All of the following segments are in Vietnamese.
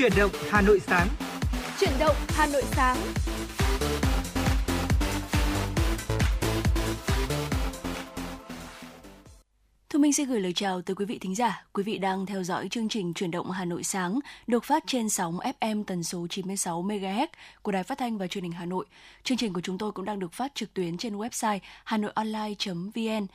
Chuyển động Hà Nội sáng. Chuyển động Hà Nội sáng. Thu Minh xin gửi lời chào tới quý vị thính giả. Quý vị đang theo dõi chương trình Chuyển động Hà Nội sáng được phát trên sóng FM tần số 96 MHz của Đài Phát thanh và Truyền hình Hà Nội. Chương trình của chúng tôi cũng đang được phát trực tuyến trên website hanoionline.vn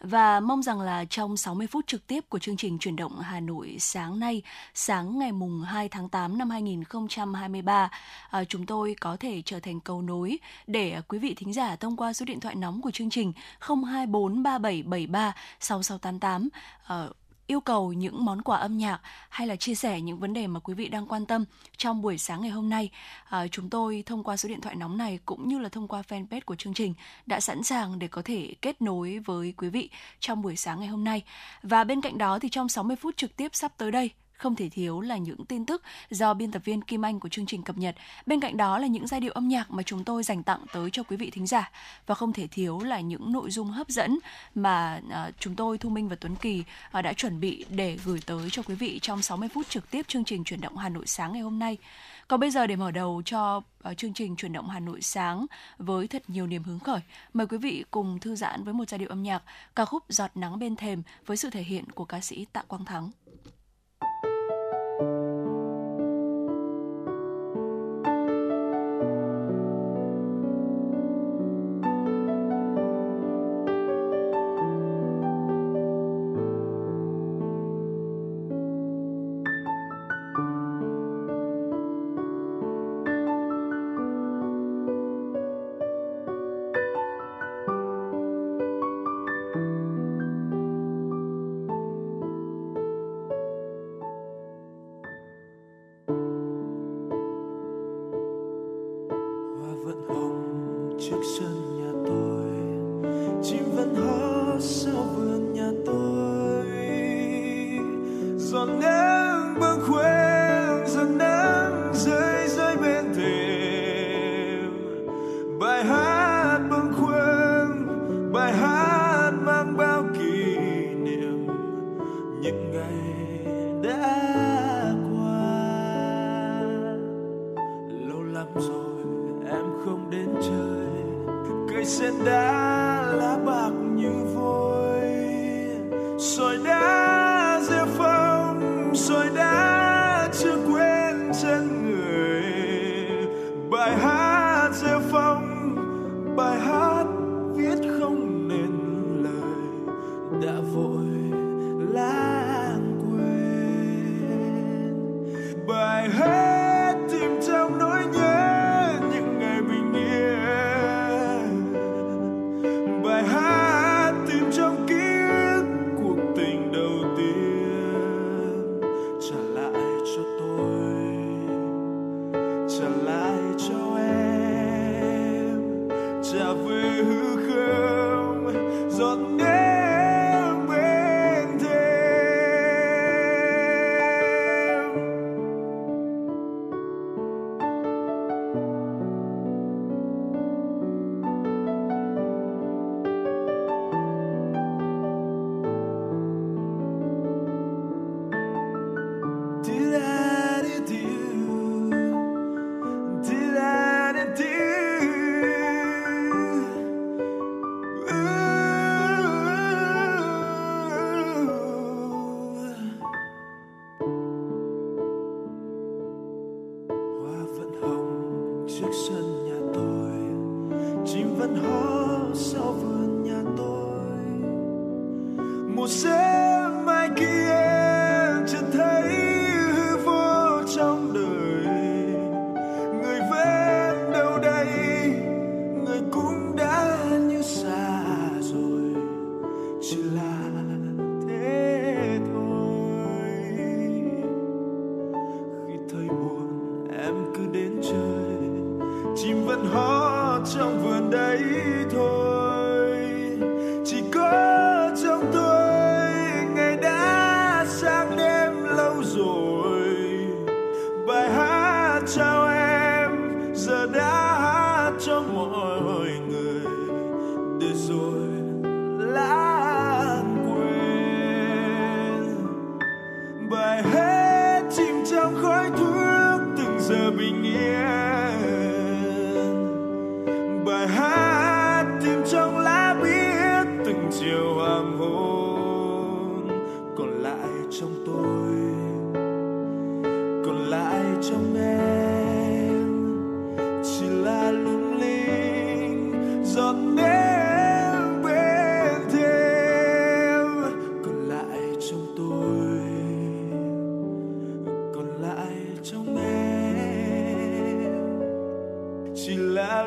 và mong rằng là trong 60 phút trực tiếp của chương trình chuyển động Hà Nội sáng nay, sáng ngày mùng 2 tháng 8 năm 2023, à, chúng tôi có thể trở thành cầu nối để quý vị thính giả thông qua số điện thoại nóng của chương trình 024 3773 6688 à, yêu cầu những món quà âm nhạc hay là chia sẻ những vấn đề mà quý vị đang quan tâm trong buổi sáng ngày hôm nay, à, chúng tôi thông qua số điện thoại nóng này cũng như là thông qua fanpage của chương trình đã sẵn sàng để có thể kết nối với quý vị trong buổi sáng ngày hôm nay. Và bên cạnh đó thì trong 60 phút trực tiếp sắp tới đây, không thể thiếu là những tin tức do biên tập viên Kim Anh của chương trình cập nhật. Bên cạnh đó là những giai điệu âm nhạc mà chúng tôi dành tặng tới cho quý vị thính giả và không thể thiếu là những nội dung hấp dẫn mà uh, chúng tôi Thu Minh và Tuấn Kỳ uh, đã chuẩn bị để gửi tới cho quý vị trong 60 phút trực tiếp chương trình chuyển động Hà Nội sáng ngày hôm nay. Còn bây giờ để mở đầu cho à, chương trình chuyển động Hà Nội sáng với thật nhiều niềm hứng khởi, mời quý vị cùng thư giãn với một giai điệu âm nhạc ca khúc Giọt nắng bên thềm với sự thể hiện của ca sĩ Tạ Quang Thắng.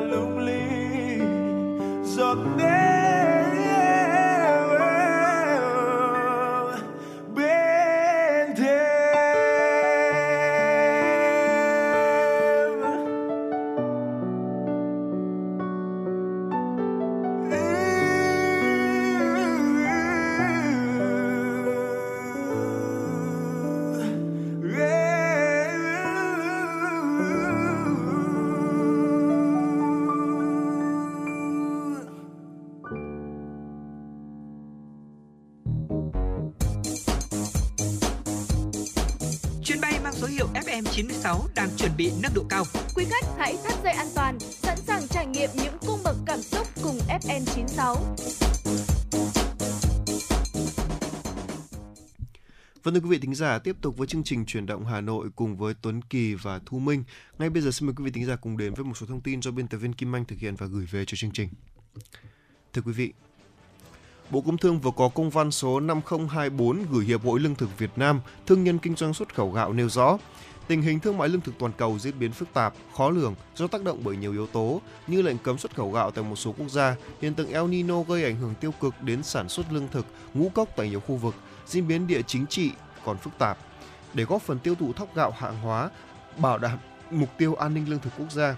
Chỉ là lung linh giọt nến Vâng thưa quý vị thính giả, tiếp tục với chương trình chuyển động Hà Nội cùng với Tuấn Kỳ và Thu Minh. Ngay bây giờ xin mời quý vị thính giả cùng đến với một số thông tin do biên tập viên Kim Anh thực hiện và gửi về cho chương trình. Thưa quý vị, Bộ Công Thương vừa có công văn số 5024 gửi Hiệp hội Lương thực Việt Nam, thương nhân kinh doanh xuất khẩu gạo nêu rõ, tình hình thương mại lương thực toàn cầu diễn biến phức tạp, khó lường do tác động bởi nhiều yếu tố như lệnh cấm xuất khẩu gạo tại một số quốc gia, hiện tượng El Nino gây ảnh hưởng tiêu cực đến sản xuất lương thực, ngũ cốc tại nhiều khu vực, diễn biến địa chính trị còn phức tạp. Để góp phần tiêu thụ thóc gạo hàng hóa, bảo đảm mục tiêu an ninh lương thực quốc gia,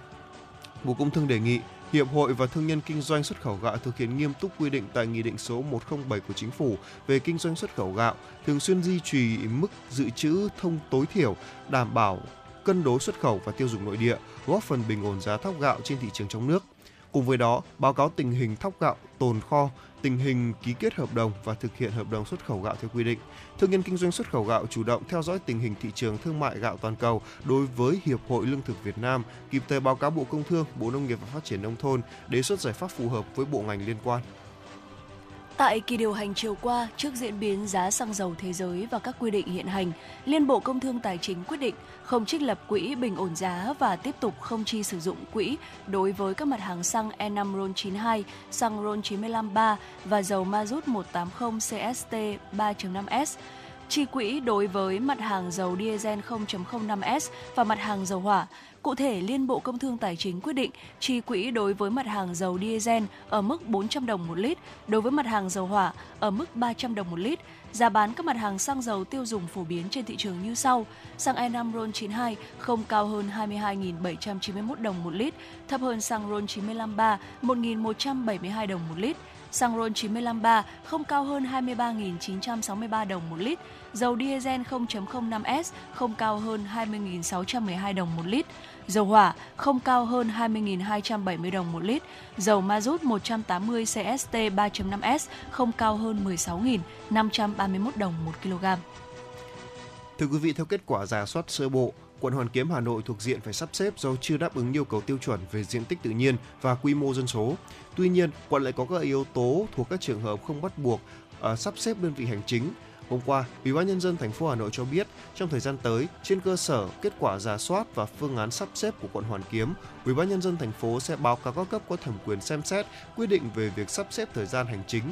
Bộ Công Thương đề nghị Hiệp hội và thương nhân kinh doanh xuất khẩu gạo thực hiện nghiêm túc quy định tại Nghị định số 107 của Chính phủ về kinh doanh xuất khẩu gạo, thường xuyên duy trì mức dự trữ thông tối thiểu, đảm bảo cân đối xuất khẩu và tiêu dùng nội địa, góp phần bình ổn giá thóc gạo trên thị trường trong nước. Cùng với đó, báo cáo tình hình thóc gạo tồn kho, tình hình ký kết hợp đồng và thực hiện hợp đồng xuất khẩu gạo theo quy định. Thương nhân kinh doanh xuất khẩu gạo chủ động theo dõi tình hình thị trường thương mại gạo toàn cầu đối với Hiệp hội Lương thực Việt Nam, kịp thời báo cáo Bộ Công Thương, Bộ Nông nghiệp và Phát triển Nông thôn, đề xuất giải pháp phù hợp với bộ ngành liên quan. Tại kỳ điều hành chiều qua, trước diễn biến giá xăng dầu thế giới và các quy định hiện hành, Liên Bộ Công Thương Tài chính quyết định không trích lập quỹ bình ổn giá và tiếp tục không chi sử dụng quỹ đối với các mặt hàng xăng E5 RON92, xăng RON95 và dầu ma rút 180 CST 3.5S chi quỹ đối với mặt hàng dầu diesel 0.05S và mặt hàng dầu hỏa. Cụ thể, Liên Bộ Công Thương Tài chính quyết định chi quỹ đối với mặt hàng dầu diesel ở mức 400 đồng một lít, đối với mặt hàng dầu hỏa ở mức 300 đồng một lít. Giá bán các mặt hàng xăng dầu tiêu dùng phổ biến trên thị trường như sau. Xăng E5 RON92 không cao hơn 22.791 đồng một lít, thấp hơn xăng RON953 1.172 đồng một lít xăng RON 953 không cao hơn 23.963 đồng một lít, dầu diesel 0.05S không cao hơn 20.612 đồng một lít, dầu hỏa không cao hơn 20.270 đồng một lít, dầu ma rút 180 CST 3.5S không cao hơn 16.531 đồng một kg. Thưa quý vị, theo kết quả giả soát sơ bộ, quận Hoàn Kiếm Hà Nội thuộc diện phải sắp xếp do chưa đáp ứng yêu cầu tiêu chuẩn về diện tích tự nhiên và quy mô dân số. Tuy nhiên, quận lại có các yếu tố thuộc các trường hợp không bắt buộc uh, sắp xếp đơn vị hành chính. Hôm qua, Ủy ban nhân dân thành phố Hà Nội cho biết, trong thời gian tới, trên cơ sở kết quả giả soát và phương án sắp xếp của quận Hoàn Kiếm, Ủy ban nhân dân thành phố sẽ báo cáo các cấp có thẩm quyền xem xét quyết định về việc sắp xếp thời gian hành chính.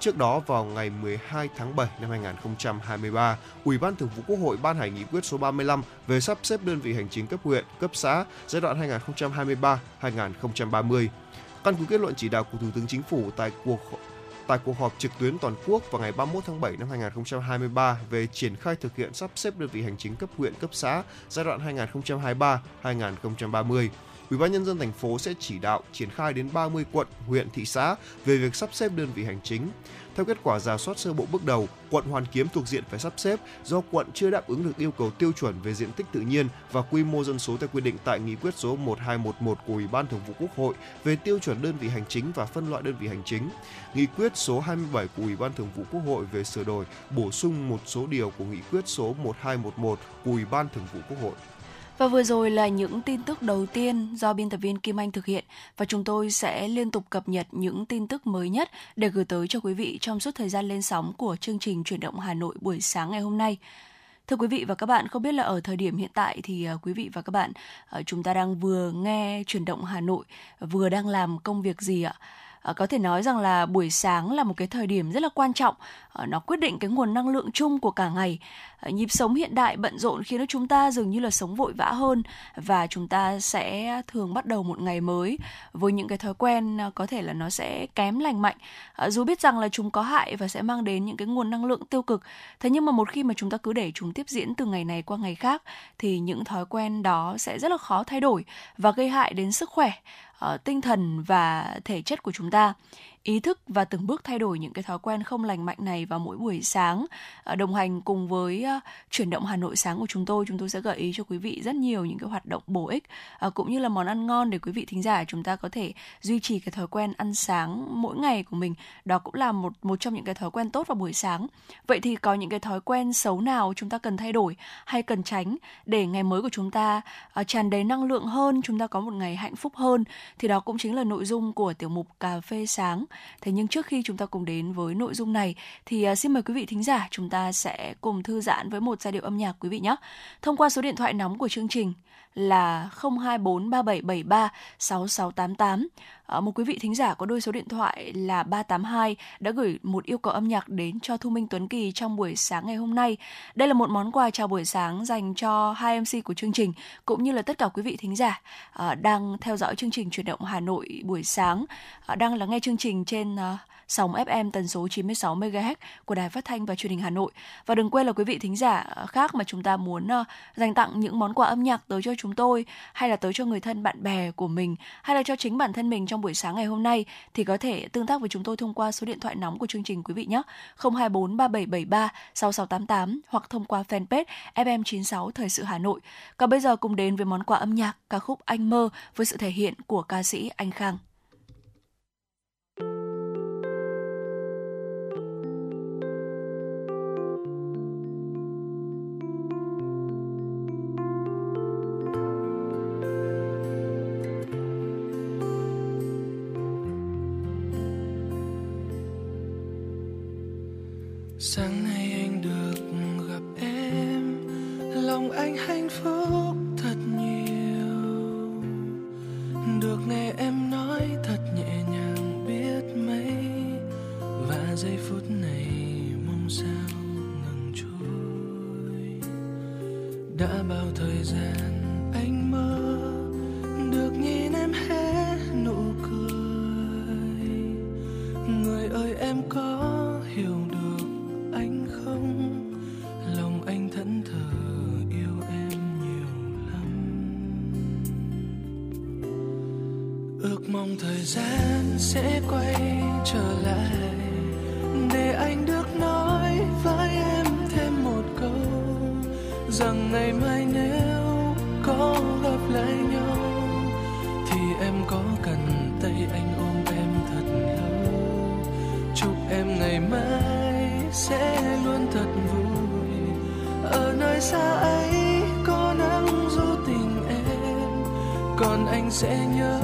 Trước đó vào ngày 12 tháng 7 năm 2023, Ủy ban Thường vụ Quốc hội ban hành nghị quyết số 35 về sắp xếp đơn vị hành chính cấp huyện, cấp xã giai đoạn 2023-2030. Căn cứ kết luận chỉ đạo của Thủ tướng Chính phủ tại cuộc tại cuộc họp trực tuyến toàn quốc vào ngày 31 tháng 7 năm 2023 về triển khai thực hiện sắp xếp đơn vị hành chính cấp huyện, cấp xã giai đoạn 2023-2030. Ủy ban nhân dân thành phố sẽ chỉ đạo triển khai đến 30 quận, huyện, thị xã về việc sắp xếp đơn vị hành chính. Theo kết quả giả soát sơ bộ bước đầu, quận Hoàn Kiếm thuộc diện phải sắp xếp do quận chưa đáp ứng được yêu cầu tiêu chuẩn về diện tích tự nhiên và quy mô dân số theo quy định tại nghị quyết số 1211 của Ủy ban Thường vụ Quốc hội về tiêu chuẩn đơn vị hành chính và phân loại đơn vị hành chính, nghị quyết số 27 của Ủy ban Thường vụ Quốc hội về sửa đổi, bổ sung một số điều của nghị quyết số 1211 của Ủy ban Thường vụ Quốc hội. Và vừa rồi là những tin tức đầu tiên do biên tập viên Kim Anh thực hiện và chúng tôi sẽ liên tục cập nhật những tin tức mới nhất để gửi tới cho quý vị trong suốt thời gian lên sóng của chương trình Chuyển động Hà Nội buổi sáng ngày hôm nay. Thưa quý vị và các bạn, không biết là ở thời điểm hiện tại thì à, quý vị và các bạn à, chúng ta đang vừa nghe Chuyển động Hà Nội, vừa đang làm công việc gì ạ? À, có thể nói rằng là buổi sáng là một cái thời điểm rất là quan trọng Ờ, nó quyết định cái nguồn năng lượng chung của cả ngày. Ờ, nhịp sống hiện đại bận rộn khiến cho chúng ta dường như là sống vội vã hơn và chúng ta sẽ thường bắt đầu một ngày mới với những cái thói quen ờ, có thể là nó sẽ kém lành mạnh. Dù biết rằng là chúng có hại và sẽ mang đến những cái nguồn năng lượng tiêu cực, thế nhưng mà một khi mà chúng ta cứ để chúng tiếp diễn từ ngày này qua ngày khác thì những thói quen đó sẽ rất là khó thay đổi và gây hại đến sức khỏe tinh thần và thể chất của chúng ta ý thức và từng bước thay đổi những cái thói quen không lành mạnh này vào mỗi buổi sáng. À, đồng hành cùng với à, chuyển động Hà Nội sáng của chúng tôi chúng tôi sẽ gợi ý cho quý vị rất nhiều những cái hoạt động bổ ích à, cũng như là món ăn ngon để quý vị thính giả chúng ta có thể duy trì cái thói quen ăn sáng mỗi ngày của mình. Đó cũng là một một trong những cái thói quen tốt vào buổi sáng. Vậy thì có những cái thói quen xấu nào chúng ta cần thay đổi hay cần tránh để ngày mới của chúng ta tràn đầy năng lượng hơn, chúng ta có một ngày hạnh phúc hơn? Thì đó cũng chính là nội dung của tiểu mục cà phê sáng. Thế nhưng trước khi chúng ta cùng đến với nội dung này, thì à, xin mời quý vị thính giả chúng ta sẽ cùng thư giãn với một giai điệu âm nhạc quý vị nhé. Thông qua số điện thoại nóng của chương trình là 02437736688. À, ờ, một quý vị thính giả có đôi số điện thoại là 382 đã gửi một yêu cầu âm nhạc đến cho Thu Minh Tuấn Kỳ trong buổi sáng ngày hôm nay. Đây là một món quà chào buổi sáng dành cho hai MC của chương trình cũng như là tất cả quý vị thính giả à, đang theo dõi chương trình chuyển động Hà Nội buổi sáng, à, đang lắng nghe chương trình trên à, sóng FM tần số 96 MHz của Đài Phát thanh và Truyền hình Hà Nội. Và đừng quên là quý vị thính giả à, khác mà chúng ta muốn uh, dành tặng những món quà âm nhạc tới cho chúng tôi hay là tới cho người thân bạn bè của mình hay là cho chính bản thân mình trong buổi sáng ngày hôm nay thì có thể tương tác với chúng tôi thông qua số điện thoại nóng của chương trình quý vị nhé 024 3773 6688 hoặc thông qua fanpage FM96 Thời sự Hà Nội. Còn bây giờ cùng đến với món quà âm nhạc ca khúc Anh mơ với sự thể hiện của ca sĩ Anh Khang. Ơi, em có hiểu được anh không? Lòng anh thẫn thờ yêu em nhiều lắm. Ước mong thời gian sẽ quay trở lại. Nơi xa ấy có nắng du tình em? Còn anh sẽ nhớ nhớ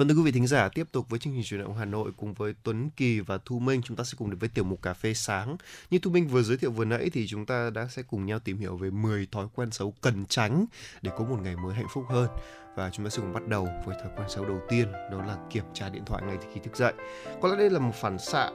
Vâng thưa quý vị thính giả, tiếp tục với chương trình truyền động Hà Nội cùng với Tuấn Kỳ và Thu Minh, chúng ta sẽ cùng đến với tiểu mục cà phê sáng. Như Thu Minh vừa giới thiệu vừa nãy thì chúng ta đã sẽ cùng nhau tìm hiểu về 10 thói quen xấu cần tránh để có một ngày mới hạnh phúc hơn. Và chúng ta sẽ cùng bắt đầu với thói quen xấu đầu tiên, đó là kiểm tra điện thoại ngay khi thức dậy. Có lẽ đây là một phản xạ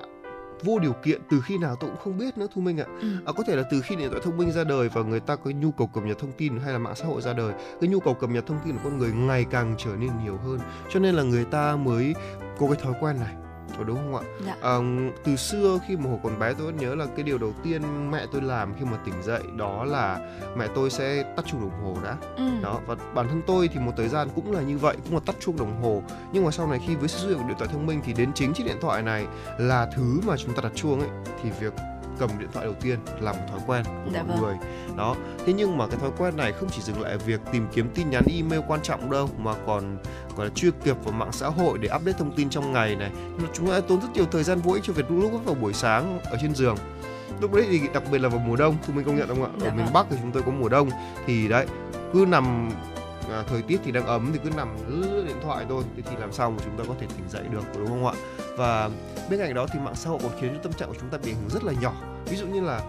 vô điều kiện từ khi nào tôi cũng không biết nữa Thu Minh ạ. Ừ. À, có thể là từ khi điện thoại thông minh ra đời và người ta có nhu cầu cập nhật thông tin hay là mạng xã hội ra đời, cái nhu cầu cập nhật thông tin của con người ngày càng trở nên nhiều hơn, cho nên là người ta mới có cái thói quen này. Có đúng không ạ? Dạ. À, từ xưa khi mà hồi còn bé tôi vẫn nhớ là cái điều đầu tiên mẹ tôi làm khi mà tỉnh dậy đó là mẹ tôi sẽ tắt chuông đồng hồ đã Ừ. đó và bản thân tôi thì một thời gian cũng là như vậy cũng là tắt chuông đồng hồ nhưng mà sau này khi với sự xuất hiện của điện thoại thông minh thì đến chính chiếc điện thoại này là thứ mà chúng ta đặt chuông ấy thì việc cầm điện thoại đầu tiên là một thói quen của Dạ mọi vâng. người. Đó thế nhưng mà cái thói quen này không chỉ dừng lại việc tìm kiếm tin nhắn email quan trọng đâu mà còn gọi là truy cập vào mạng xã hội để update thông tin trong ngày này. Chúng ta tốn rất nhiều thời gian vô ích cho việc lúc vào buổi sáng ở trên giường. Lúc đấy thì đặc biệt là vào mùa đông thu minh công nhận không ạ? Dạ ở miền vâng. bắc thì chúng tôi có mùa đông. Thì đấy cứ nằm à, thời tiết thì đang ấm thì cứ nằm lướt điện thoại thôi thế thì làm sao mà chúng ta có thể tỉnh dậy được đúng không ạ và bên cạnh đó thì mạng xã hội còn khiến cho tâm trạng của chúng ta bị ảnh hưởng rất là nhỏ ví dụ như là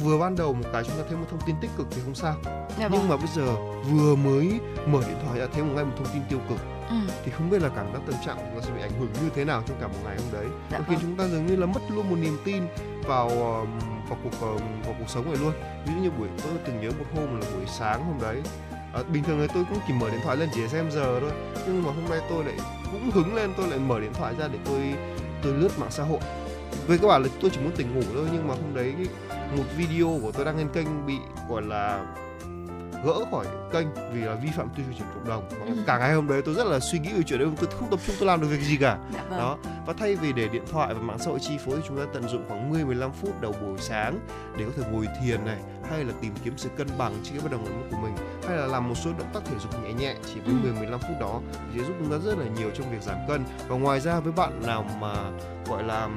vừa ban đầu một cái chúng ta thêm một thông tin tích cực thì không sao Dạ vâng. nhưng mà bây giờ vừa mới mở điện thoại ra thêm một ngay một thông tin tiêu cực Ừ. thì không biết là cảm giác tâm trạng của chúng ta sẽ bị ảnh hưởng như thế nào trong cả một ngày hôm đấy Dạ nó khiến vâng. chúng ta dường như là mất luôn một niềm tin vào ờ, vào cuộc ờ, vào cuộc sống này luôn ví dụ như buổi tôi từng nhớ một hôm là buổi sáng hôm đấy Ờ, bình thường thì tôi cũng chỉ mở điện thoại lên chỉ để xem giờ thôi. Nhưng mà hôm nay tôi lại cũng hứng lên tôi lại mở điện thoại ra để tôi tôi lướt mạng xã hội. Với các bạn là tôi chỉ muốn tỉnh ngủ thôi nhưng mà hôm đấy một video của tôi đăng lên kênh bị gọi là gỡ khỏi kênh vì là vi phạm tuyên truyền cộng đồng. Và Ừ. cả ngày hôm đấy tôi rất là suy nghĩ về chuyện đấy tôi không tập trung tôi làm được việc gì cả. Dạ vâng. đó. Và thay vì để điện thoại và mạng xã hội chi phối thì chúng ta tận dụng khoảng 10 15 phút đầu buổi sáng để có thể ngồi thiền này hay là tìm kiếm sự cân bằng trên cái bất đồng của mình hay là làm một số động tác thể dục nhẹ nhẹ chỉ với Ừ. 10 15 phút đó thì sẽ giúp chúng ta rất là nhiều trong việc giảm cân và ngoài ra với bạn nào mà gọi là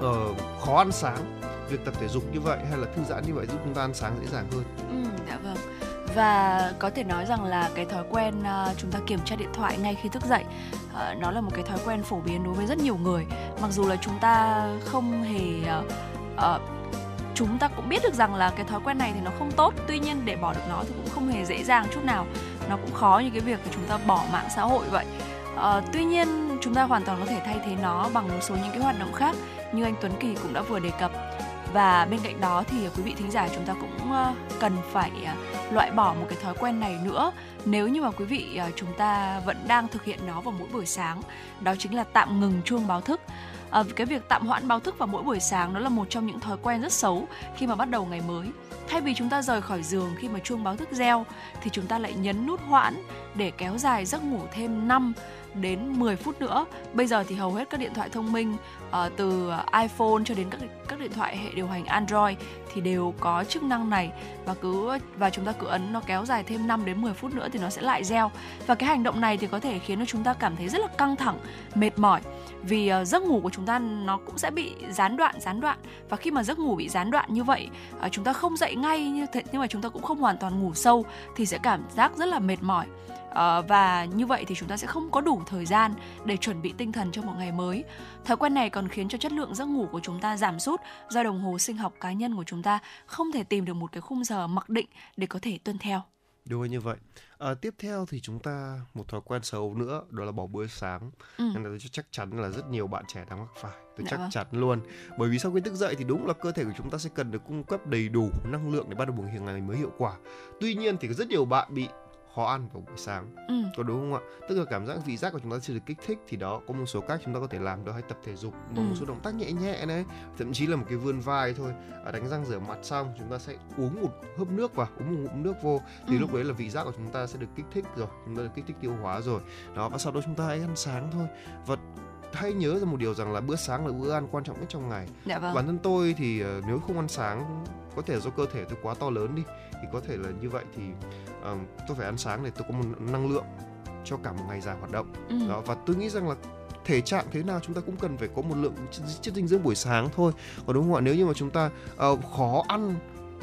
ờ, khó ăn sáng việc tập thể dục như vậy hay là thư giãn như vậy giúp chúng ta ăn sáng dễ dàng hơn Ừ, dạ vâng. Và có thể nói rằng là cái thói quen à, chúng ta kiểm tra điện thoại ngay khi thức dậy à, nó là một cái thói quen phổ biến đối với rất nhiều người. Mặc dù là chúng ta không hề à, à, chúng ta cũng biết được rằng là cái thói quen này thì nó không tốt. Tuy nhiên để bỏ được nó thì cũng không hề dễ dàng chút nào. Nó cũng khó như cái việc là chúng ta bỏ mạng xã hội vậy. À, tuy nhiên chúng ta hoàn toàn có thể thay thế nó bằng một số những cái hoạt động khác như anh Tuấn Kỳ cũng đã vừa đề cập và bên cạnh đó thì quý vị thính giả chúng ta cũng ờ, cần phải ờ, loại bỏ một cái thói quen này nữa nếu như mà quý vị chúng ta vẫn đang thực hiện nó vào mỗi buổi sáng đó chính là tạm ngừng chuông báo thức à, cái việc tạm hoãn báo thức vào mỗi buổi sáng đó là một trong những thói quen rất xấu khi mà bắt đầu ngày mới thay vì chúng ta rời khỏi giường khi mà chuông báo thức reo thì chúng ta lại nhấn nút hoãn để kéo dài giấc ngủ thêm 5 đến 10 phút nữa. Bây giờ thì hầu hết các điện thoại thông minh uh, từ iPhone cho đến các các điện thoại hệ điều hành Android thì đều có chức năng này và cứ và chúng ta cứ ấn nó kéo dài thêm 5 đến 10 phút nữa thì nó sẽ lại reo. Và cái hành động này thì có thể khiến cho chúng ta cảm thấy rất là căng thẳng, mệt mỏi vì uh, giấc ngủ của chúng ta nó cũng sẽ bị gián đoạn gián đoạn và khi mà giấc ngủ bị gián đoạn như vậy uh, chúng ta không dậy ngay như thế nhưng mà chúng ta cũng không hoàn toàn ngủ sâu thì sẽ cảm giác rất là mệt mỏi và như vậy thì chúng ta sẽ không có đủ thời gian để chuẩn bị tinh thần cho một ngày mới. Thói quen này còn khiến cho chất lượng giấc ngủ của chúng ta giảm sút do đồng hồ sinh học cá nhân của chúng ta không thể tìm được một cái khung giờ mặc định để có thể tuân theo. Đúng như vậy. À, tiếp theo thì chúng ta một thói quen xấu nữa đó là bỏ bữa sáng. Ừ. Nên là tôi chắc chắn là rất nhiều bạn trẻ đang mắc phải. Tôi dạ chắc vâng. chắn luôn. Bởi vì sau khi thức dậy thì đúng là cơ thể của chúng ta sẽ cần được cung cấp đầy đủ năng lượng để bắt đầu một ngày mới hiệu quả. Tuy nhiên thì rất nhiều bạn bị khó ăn vào buổi sáng ừ. có đúng không ạ tức là cảm giác vị giác của chúng ta chưa được kích thích thì đó có một số cách chúng ta có thể làm được hay tập thể dục bằng ừ. một số động tác nhẹ nhẹ này thậm chí là một cái vươn vai thôi à, đánh răng rửa mặt xong chúng ta sẽ uống một hớp nước vào uống một ngụm nước vô thì ừ. lúc đấy là vị giác của chúng ta sẽ được kích thích rồi chúng ta được kích thích tiêu hóa rồi đó và sau đó chúng ta hãy ăn sáng thôi và hãy nhớ ra một điều rằng là bữa sáng là bữa ăn quan trọng nhất trong ngày. Dạ vâng. Bản thân tôi thì uh, nếu không ăn sáng có thể do cơ thể tôi quá to lớn đi thì có thể là như vậy thì uh, tôi phải ăn sáng để tôi có một năng lượng cho cả một ngày dài hoạt động. Ừ. Đó và tôi nghĩ rằng là thể trạng thế nào chúng ta cũng cần phải có một lượng chất dinh dưỡng buổi sáng thôi. Còn đúng không ạ? Nếu như mà chúng ta uh, khó ăn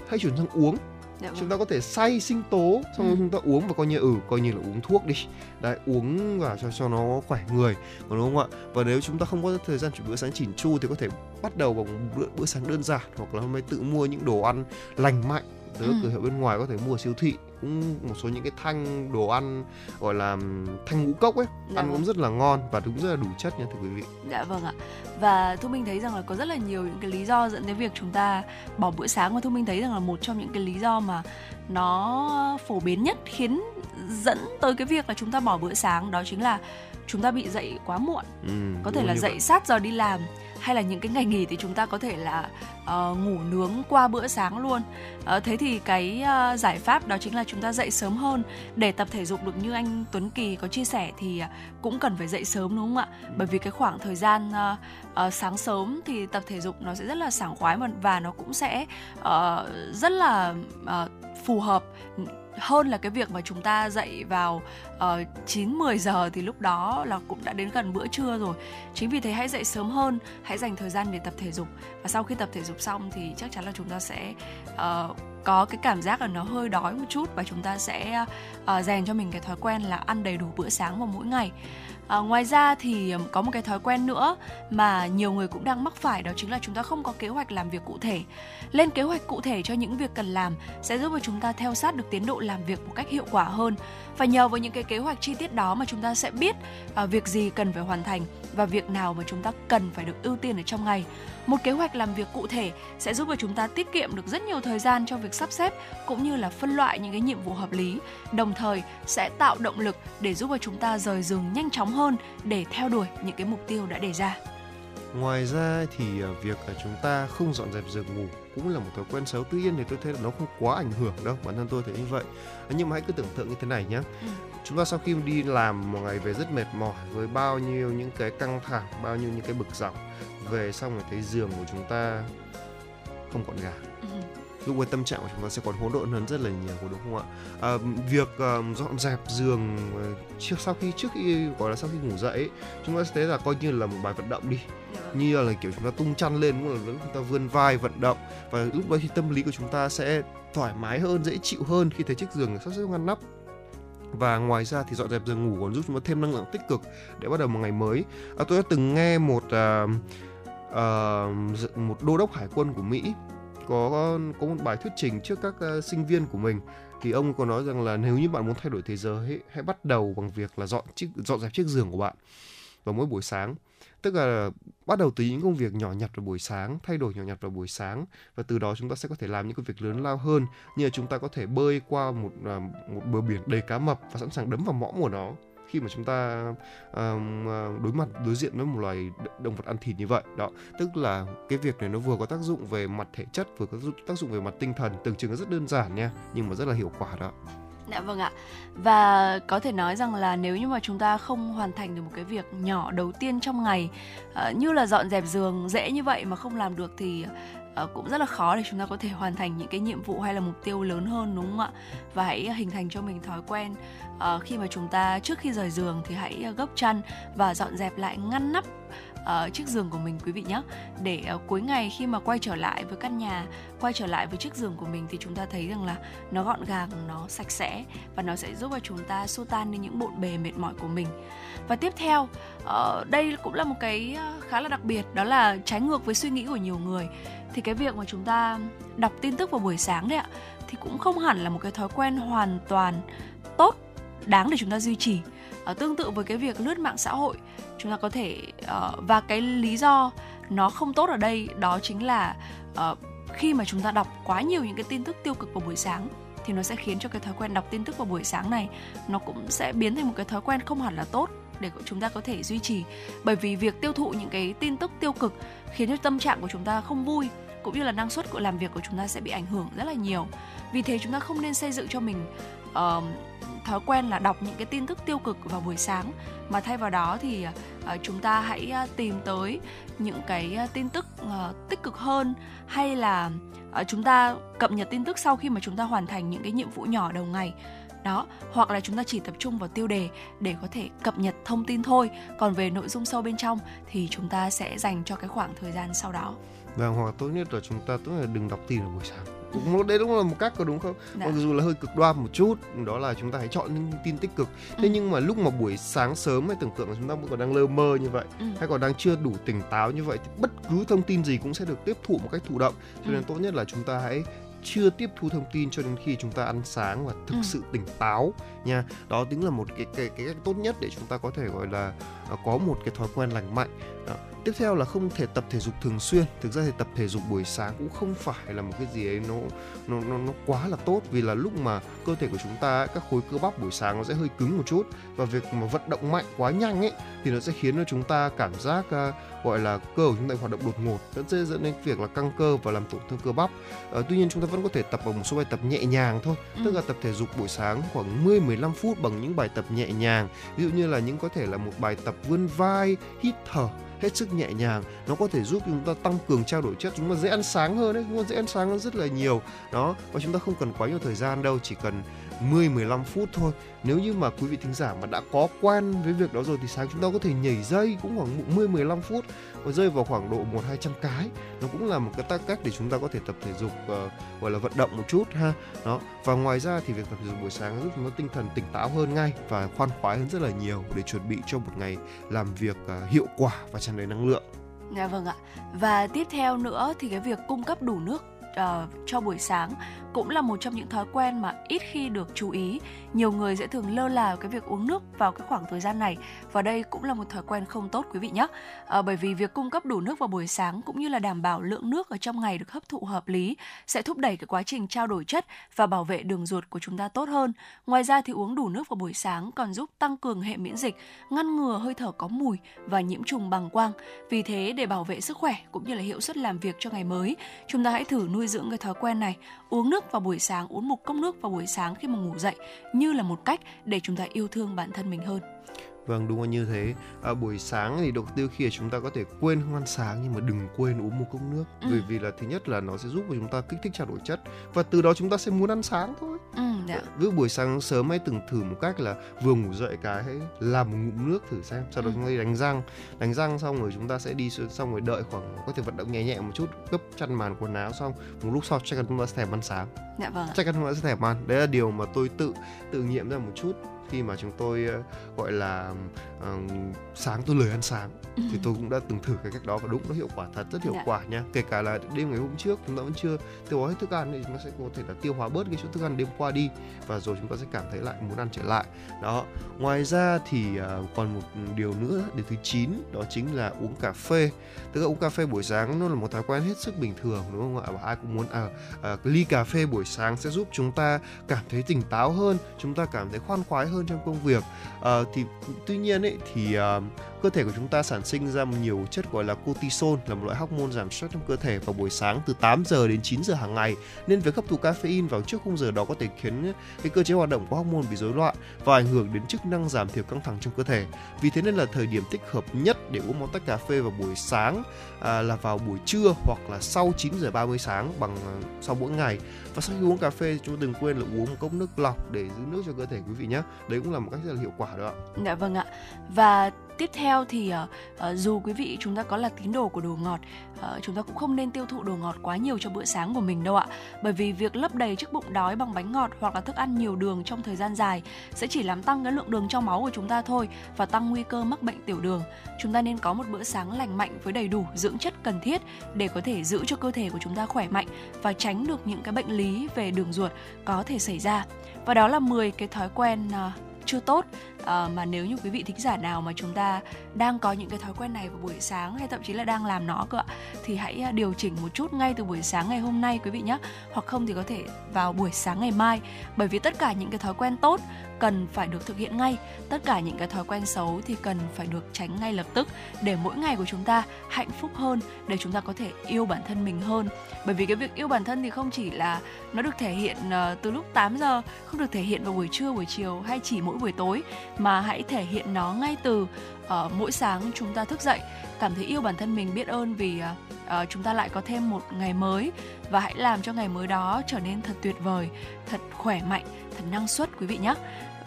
hay chuyển sang uống Dạ vâng. chúng ta có thể xay sinh tố xong ừ. chúng ta uống và coi như ừ coi như là uống thuốc đi đấy uống và cho cho nó khỏe người còn đúng không ạ và nếu chúng ta không có thời gian chuẩn bữa sáng chỉn chu thì có thể bắt đầu bằng bữa, bữa sáng đơn giản hoặc là hôm nay tự mua những đồ ăn lành mạnh từ ừ. cửa hiệu bên ngoài có thể mua siêu thị cũng một số những cái thanh đồ ăn gọi là thanh ngũ cốc ấy dạ ăn vâng. cũng rất là ngon và cũng rất là đủ chất nha thưa quý vị dạ vâng ạ và thu minh thấy rằng là có rất là nhiều những cái lý do dẫn đến việc chúng ta bỏ bữa sáng và thu minh thấy rằng là một trong những cái lý do mà nó phổ biến nhất khiến dẫn tới cái việc là chúng ta bỏ bữa sáng đó chính là chúng ta bị dậy quá muộn ừ, có thể là dậy vậy. sát giờ đi làm hay là những cái ngày nghỉ thì chúng ta có thể là uh, ngủ nướng qua bữa sáng luôn. Uh, thế thì cái uh, giải pháp đó chính là chúng ta dậy sớm hơn. Để tập thể dục được như anh Tuấn Kỳ có chia sẻ thì uh, cũng cần phải dậy sớm đúng không ạ? Bởi vì cái khoảng thời gian uh, uh, sáng sớm thì tập thể dục nó sẽ rất là sảng khoái và nó cũng sẽ uh, rất là uh, phù hợp hơn là cái việc mà chúng ta dậy vào uh, 9 10 giờ thì lúc đó là cũng đã đến gần bữa trưa rồi. Chính vì thế hãy dậy sớm hơn, hãy dành thời gian để tập thể dục và sau khi tập thể dục xong thì chắc chắn là chúng ta sẽ uh, có cái cảm giác là nó hơi đói một chút và chúng ta sẽ uh, rèn cho mình cái thói quen là ăn đầy đủ bữa sáng vào mỗi ngày. À, ngoài ra thì có một cái thói quen nữa mà nhiều người cũng đang mắc phải đó chính là chúng ta không có kế hoạch làm việc cụ thể. Lên kế hoạch cụ thể cho những việc cần làm sẽ giúp cho chúng ta theo sát được tiến độ làm việc một cách hiệu quả hơn. Và nhờ vào những cái kế hoạch chi tiết đó mà chúng ta sẽ biết à, việc gì cần phải hoàn thành và việc nào mà chúng ta cần phải được ưu tiên ở trong ngày. Một kế hoạch làm việc cụ thể sẽ giúp cho chúng ta tiết kiệm được rất nhiều thời gian cho việc sắp xếp cũng như là phân loại những cái nhiệm vụ hợp lý, đồng thời sẽ tạo động lực để giúp cho chúng ta rời giường nhanh chóng hơn để theo đuổi những cái mục tiêu đã đề ra. Ngoài ra thì ờ, việc chúng ta không dọn dẹp giường ngủ cũng là một thói quen xấu. Tuy nhiên thì tôi thấy là nó không quá ảnh hưởng đâu, bản thân tôi thấy như vậy. Nhưng mà hãy cứ tưởng tượng như thế này nhé. Ừ. Chúng ta sau khi đi làm một ngày về rất mệt mỏi với bao nhiêu những cái căng thẳng, bao nhiêu những cái bực dọc về xong rồi thấy giường của chúng ta không còn gà ừ. lúc ấy tâm trạng của chúng ta sẽ còn hỗn độn hơn rất là nhiều đúng không ạ à, việc uh, dọn dẹp giường uh, trước sau khi trước khi gọi là sau khi ngủ dậy chúng ta sẽ thấy là coi như là một bài vận động đi. Dạ. như là kiểu chúng ta tung chăn lên cũng là chúng ta vươn vai vận động và lúc đó thì tâm lý của chúng ta sẽ thoải mái hơn dễ chịu hơn khi thấy chiếc giường sắp xếp ngăn nắp và ngoài ra thì dọn dẹp giường ngủ còn giúp chúng ta thêm năng lượng tích cực để bắt đầu một ngày mới. À, tôi đã từng nghe một uh, uh, một đô đốc hải quân của Mỹ có có một bài thuyết trình trước các uh, sinh viên của mình. Thì ông có nói rằng là nếu như bạn muốn thay đổi thế giới hãy bắt đầu bằng việc là dọn chiếc dọn dẹp chiếc giường của bạn vào mỗi buổi sáng tức là bắt đầu từ những công việc nhỏ nhặt vào buổi sáng thay đổi nhỏ nhặt vào buổi sáng và từ đó chúng ta sẽ có thể làm những công việc lớn lao hơn. Như là chúng ta có thể bơi qua một à, một bờ biển đầy cá mập và sẵn sàng đấm vào mõm của nó. Khi mà chúng ta um, đối mặt đối diện với một loài động vật ăn thịt như vậy đó. Tức là cái việc này nó vừa có tác dụng về mặt thể chất vừa có tác dụng về mặt tinh thần. Tưởng chừng rất đơn giản nha nhưng mà rất là hiệu quả đó. Dạ vâng ạ. Và có thể nói rằng là nếu như mà chúng ta không hoàn thành được một cái việc nhỏ đầu tiên trong ngày ờ, như là dọn dẹp giường dễ như vậy mà không làm được thì ờ, cũng rất là khó để chúng ta có thể hoàn thành những cái nhiệm vụ hay là mục tiêu lớn hơn, đúng không ạ? Và hãy hình thành cho mình thói quen ờ, khi mà chúng ta trước khi rời giường thì hãy gấp chăn và dọn dẹp lại ngăn nắp uh, chiếc giường của mình quý vị nhé để uh, cuối ngày khi mà quay trở lại với căn nhà quay trở lại với chiếc giường của mình thì chúng ta thấy rằng là nó gọn gàng nó sạch sẽ và nó sẽ giúp cho chúng ta xua tan đi những bộn bề mệt mỏi của mình. Và tiếp theo uh, đây cũng là một cái khá là đặc biệt đó là trái ngược với suy nghĩ của nhiều người. Thì cái việc mà chúng ta đọc tin tức vào buổi sáng đấy ạ thì cũng không hẳn là một cái thói quen hoàn toàn tốt đáng để chúng ta duy trì à, tương tự với cái việc lướt mạng xã hội chúng ta có thể uh, và cái lý do nó không tốt ở đây đó chính là uh, khi mà chúng ta đọc quá nhiều những cái tin tức tiêu cực vào buổi sáng thì nó sẽ khiến cho cái thói quen đọc tin tức vào buổi sáng này nó cũng sẽ biến thành một cái thói quen không hẳn là tốt để chúng ta có thể duy trì. Bởi vì việc tiêu thụ những cái tin tức tiêu cực khiến cho tâm trạng của chúng ta không vui cũng như là năng suất của làm việc của chúng ta sẽ bị ảnh hưởng rất là nhiều. Vì thế chúng ta không nên xây dựng cho mình uh, thói quen là đọc những cái tin tức tiêu cực vào buổi sáng. Mà thay vào đó thì uh, chúng ta hãy uh, tìm tới những cái uh, tin tức uh, tích cực hơn hay là uh, chúng ta cập nhật tin tức sau khi mà chúng ta hoàn thành những cái nhiệm vụ nhỏ đầu ngày. Đó hoặc là chúng ta chỉ tập trung vào tiêu đề để có thể cập nhật thông tin thôi. Còn về nội dung sâu bên trong thì chúng ta sẽ dành cho cái khoảng thời gian sau đó. Và hoặc tốt nhất là chúng ta tốt là đừng đọc tin vào buổi sáng cũng đấy đúng là một cách có đúng không dạ. mặc dù là hơi cực đoan một chút đó là chúng ta hãy chọn những tin tích cực thế ừ. nhưng mà lúc mà buổi sáng sớm hay tưởng tượng là chúng ta vẫn còn đang lơ mơ như vậy ừ. hay còn đang chưa đủ tỉnh táo như vậy thì bất cứ thông tin gì cũng sẽ được tiếp thụ một cách thụ động cho nên ừ. tốt nhất là chúng ta hãy chưa tiếp thu thông tin cho đến khi chúng ta ăn sáng và thực ừ. sự tỉnh táo nha. Đó chính là một cái cái cái cách tốt nhất để chúng ta có thể gọi là uh, có một cái thói quen lành mạnh. Đó. Tiếp theo là không thể tập thể dục thường xuyên. Thực ra thì tập thể dục buổi sáng cũng không phải là một cái gì ấy nó nó nó, nó quá là tốt. Vì là lúc mà cơ thể của chúng ta các khối cơ bắp buổi sáng nó sẽ hơi cứng một chút và việc mà vận động mạnh quá nhanh ấy thì nó sẽ khiến cho chúng ta cảm giác uh, gọi là cơ của chúng ta hoạt động đột ngột dẫn sẽ dẫn đến việc là căng cơ và làm tổn thương cơ bắp. Uh, tuy nhiên chúng ta vẫn có thể tập bằng một số bài tập nhẹ nhàng thôi ừ. tức là tập thể dục buổi sáng khoảng 10 15 phút bằng những bài tập nhẹ nhàng. Ví dụ như là những có thể là một bài tập vươn vai, hít thở, hết sức nhẹ nhàng. Nó có thể giúp chúng ta tăng cường trao đổi chất, chúng ta dễ ăn sáng hơn đấy chúng ta dễ ăn sáng hơn rất là nhiều. Đó, và chúng ta không cần quá nhiều thời gian đâu, chỉ cần 10 15 phút thôi. Nếu như mà quý vị thính giả mà đã có quen với việc đó rồi thì sáng chúng ta có thể nhảy dây cũng khoảng 10 15 phút và rơi vào khoảng độ 1 200 cái. Nó cũng là một cái tác cách để chúng ta có thể tập thể dục uh, gọi là vận động một chút ha. Đó. Và ngoài ra thì việc tập thể dục buổi sáng giúp chúng ta tinh thần tỉnh táo hơn ngay và khoan khoái hơn rất là nhiều để chuẩn bị cho một ngày làm việc uh, hiệu quả và tràn đầy năng lượng. Dạ vâng ạ. Và tiếp theo nữa thì cái việc cung cấp đủ nước uh, cho buổi sáng cũng là một trong những thói quen mà ít khi được chú ý. Nhiều người sẽ thường lơ là cái việc uống nước vào cái khoảng thời gian này và đây cũng là một thói quen không tốt quý vị nhé. À, bởi vì việc cung cấp đủ nước vào buổi sáng cũng như là đảm bảo lượng nước ở trong ngày được hấp thụ hợp lý sẽ thúc đẩy cái quá trình trao đổi chất và bảo vệ đường ruột của chúng ta tốt hơn. Ngoài ra thì uống đủ nước vào buổi sáng còn giúp tăng cường hệ miễn dịch, ngăn ngừa hơi thở có mùi và nhiễm trùng bằng quang. Vì thế để bảo vệ sức khỏe cũng như là hiệu suất làm việc cho ngày mới, chúng ta hãy thử nuôi dưỡng cái thói quen này, uống nước vào buổi sáng, uống một cốc nước vào buổi sáng khi mà ngủ dậy như là một cách để chúng ta yêu thương bản thân mình hơn. Vâng đúng là như thế. À, buổi sáng thì đầu tiêu khi chúng ta có thể quên không ăn sáng nhưng mà đừng quên uống một cốc nước. Ừ. Bởi vì là thứ nhất là nó sẽ giúp cho chúng ta kích thích trao đổi chất và từ đó chúng ta sẽ muốn ăn sáng thôi. Ừ, dạ. Buổi sáng sớm hãy từng thử một cách là vừa ngủ dậy cái hãy làm một ngụm nước thử xem. Sau đó ừ. chúng ta đi đánh răng, đánh răng xong rồi chúng ta sẽ đi xong rồi đợi khoảng có thể vận động nhẹ nhẹ một chút, gấp chăn màn quần áo xong một lúc sau chắc chắn chúng ta sẽ thèm ăn sáng. Dạ vâng. Chắc chắn chúng ta sẽ thèm ăn. Đấy là điều mà tôi tự tự nghiệm ra một chút khi mà chúng tôi uh, gọi là uh, sáng tôi lười ăn sáng thì tôi cũng đã từng thử cái cách đó và đúng nó hiệu quả thật rất hiệu dạ. quả nha. Kể cả là đêm ngày hôm trước chúng ta vẫn chưa tiêu hóa hết thức ăn thì nó sẽ có thể là tiêu hóa bớt cái chỗ thức ăn đêm qua đi và rồi chúng ta sẽ cảm thấy lại muốn ăn trở lại. Đó ngoài ra thì uh, còn một điều nữa điều thứ 9 đó chính là uống cà phê. Tức là uống cà phê buổi sáng nó là một thói quen hết sức bình thường đúng không ạ? Và ai cũng muốn à, à, ly cà phê buổi sáng sẽ giúp chúng ta cảm thấy tỉnh táo hơn chúng ta cảm thấy khoan khoái hơn trong công việc à, thì tuy nhiên ấy thì à, cơ thể của chúng ta sản sinh ra nhiều chất gọi là cortisol là một loại hormone giảm stress trong cơ thể vào buổi sáng từ 8 giờ đến 9 giờ hàng ngày nên việc hấp thụ caffeine vào trước khung giờ đó có thể khiến cái cơ chế hoạt động của hormone bị rối loạn và ảnh hưởng đến chức năng giảm thiểu căng thẳng trong cơ thể. Vì thế nên là thời điểm thích hợp nhất để uống một tách cà phê vào buổi sáng à, là vào buổi trưa hoặc là sau 9 giờ 30 sáng bằng sau mỗi ngày. Và sau khi uống cà phê chúng ta đừng quên là uống một cốc nước lọc để giữ nước cho cơ thể quý vị nhé. Đấy cũng là một cách rất là hiệu quả đó ạ. Dạ vâng ạ. Và tiếp theo thì uh, uh, dù quý vị chúng ta có là tín đồ của đồ ngọt uh, chúng ta cũng không nên tiêu thụ đồ ngọt quá nhiều cho bữa sáng của mình đâu ạ. Bởi vì việc lấp đầy chiếc bụng đói bằng bánh ngọt hoặc là thức ăn nhiều đường trong thời gian dài sẽ chỉ làm tăng cái lượng đường trong máu của chúng ta thôi và tăng nguy cơ mắc bệnh tiểu đường. Chúng ta nên có một bữa sáng lành mạnh với đầy đủ dưỡng chất cần thiết để có thể giữ cho cơ thể của chúng ta khỏe mạnh và tránh được những cái bệnh lý về đường ruột có thể xảy ra. Và đó là 10 cái thói quen uh, chưa tốt à, mà nếu như quý vị thính giả nào mà chúng ta đang có những cái thói quen này vào buổi sáng hay thậm chí là đang làm nó cơ ạ thì hãy ờ, điều chỉnh một chút ngay từ buổi sáng ngày hôm nay quý vị nhé hoặc không thì có thể vào buổi sáng ngày mai. Bởi vì tất cả những cái thói quen tốt cần phải được thực hiện ngay. Tất cả những cái thói quen xấu thì cần phải được tránh ngay lập tức để mỗi ngày của chúng ta hạnh phúc hơn để chúng ta có thể yêu bản thân mình hơn. Bởi vì cái việc yêu bản thân thì không chỉ là nó được thể hiện ờ, từ lúc 8 giờ không được thể hiện vào buổi trưa buổi chiều hay chỉ mỗi buổi tối mà hãy thể hiện nó ngay từ uh, mỗi sáng chúng ta thức dậy. Cảm thấy yêu bản thân mình biết ơn vì uh, chúng ta lại có thêm một ngày mới. Và hãy làm cho ngày mới đó trở nên thật tuyệt vời thật khỏe mạnh thật năng suất quý vị nhé.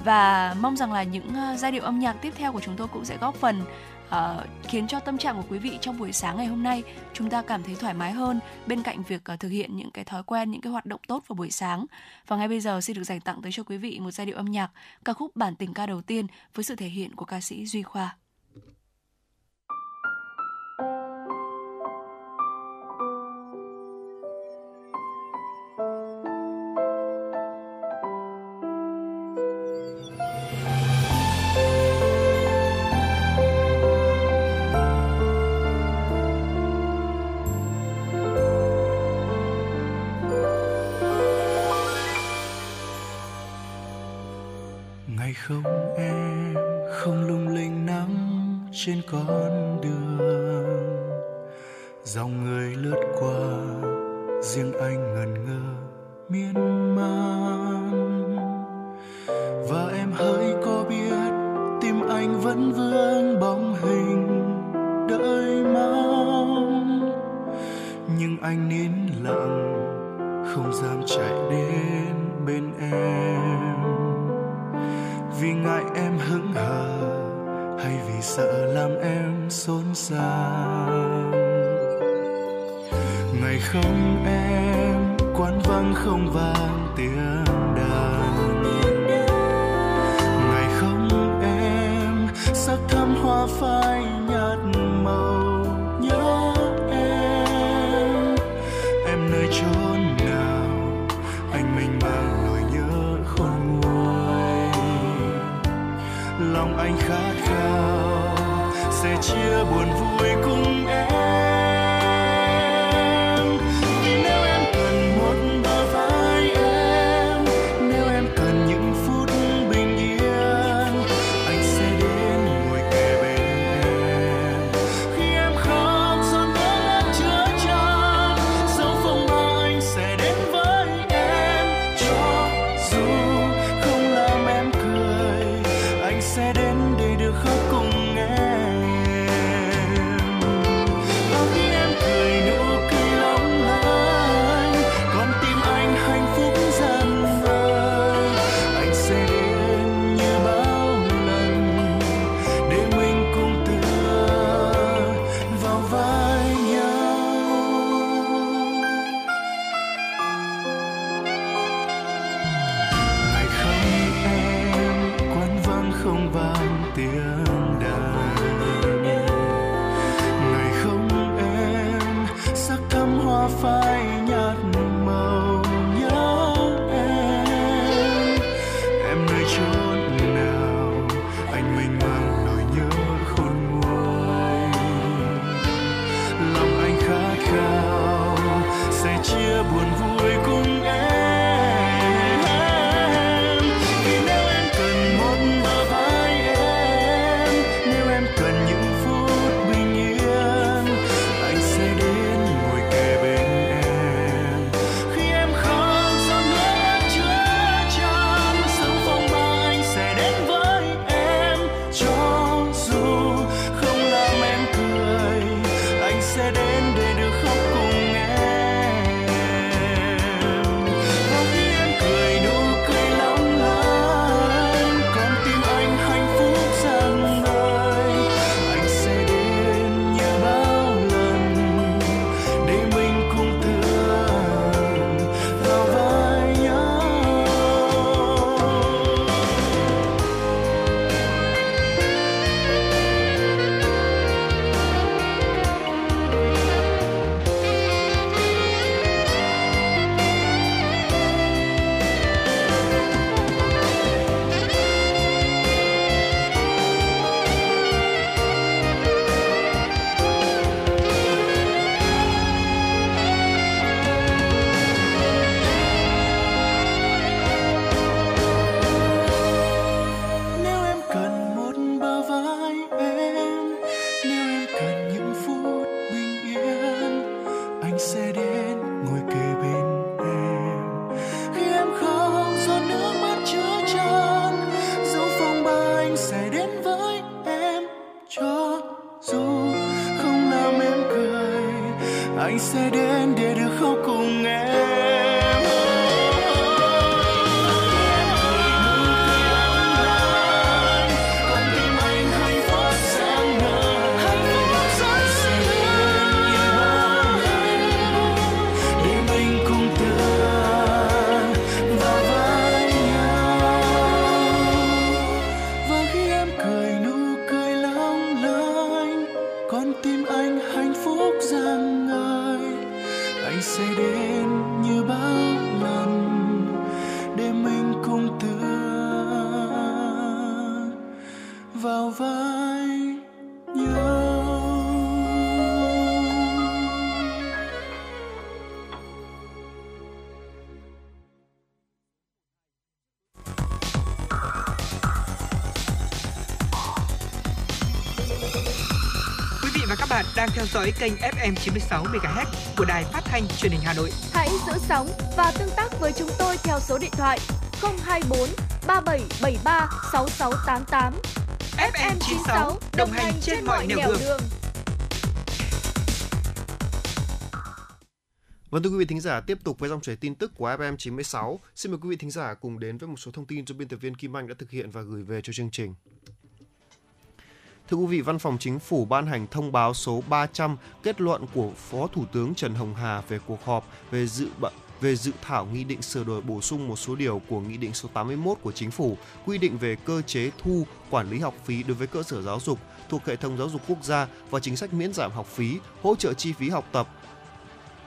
Và mong rằng là những uh, giai điệu âm nhạc tiếp theo của chúng tôi cũng sẽ góp phần uh, khiến cho tâm trạng của quý vị trong buổi sáng ngày hôm nay chúng ta cảm thấy thoải mái hơn bên cạnh việc uh, thực hiện những cái thói quen những cái hoạt động tốt vào buổi sáng và ngay bây giờ xin được dành tặng tới cho quý vị một giai điệu âm nhạc ca khúc bản tình ca đầu tiên với sự thể hiện của ca sĩ Duy Khoa. Không em, không lung linh nắng trên con đường. Dòng người lướt qua, riêng anh các bạn đang theo dõi kênh FM 96 MHz của đài phát thanh truyền hình Hà Nội. Hãy giữ sóng và tương tác với chúng tôi theo số điện thoại 024 3773 6688. FM 96 đồng hành trên mọi nẻo đường. Vâng thưa quý vị thính giả, tiếp tục với dòng chảy tin tức của FM 96. Xin mời quý vị thính giả cùng đến với một số thông tin do biên tập viên Kim Anh đã thực hiện và gửi về cho chương trình. Thưa quý vị, Văn phòng Chính phủ ban hành thông báo số 300 kết luận của Phó Thủ tướng Trần Hồng Hà về cuộc họp về dự bận về dự thảo nghị định sửa đổi bổ sung một số điều của nghị định số 81 của chính phủ quy định về cơ chế thu quản lý học phí đối với cơ sở giáo dục thuộc hệ thống giáo dục quốc gia và chính sách miễn giảm học phí, hỗ trợ chi phí học tập,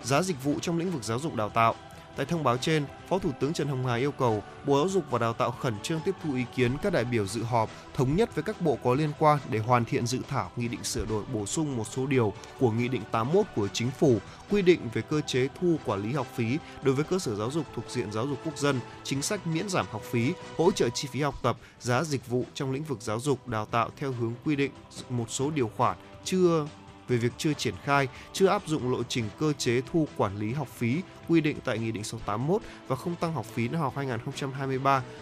giá dịch vụ trong lĩnh vực giáo dục đào tạo. Tại thông báo trên, Phó Thủ tướng Trần Hồng Hà yêu cầu Bộ Giáo dục và Đào tạo khẩn trương tiếp thu ý kiến các đại biểu dự họp, thống nhất với các bộ có liên quan để hoàn thiện dự thảo nghị định sửa đổi bổ sung một số điều của nghị định 81 của chính phủ quy định về cơ chế thu quản lý học phí đối với cơ sở giáo dục thuộc diện giáo dục quốc dân, chính sách miễn giảm học phí, hỗ trợ chi phí học tập, giá dịch vụ trong lĩnh vực giáo dục đào tạo theo hướng quy định một số điều khoản chưa về việc chưa triển khai, chưa áp dụng lộ trình cơ chế thu quản lý học phí quy định tại Nghị định số 81 và không tăng học phí năm học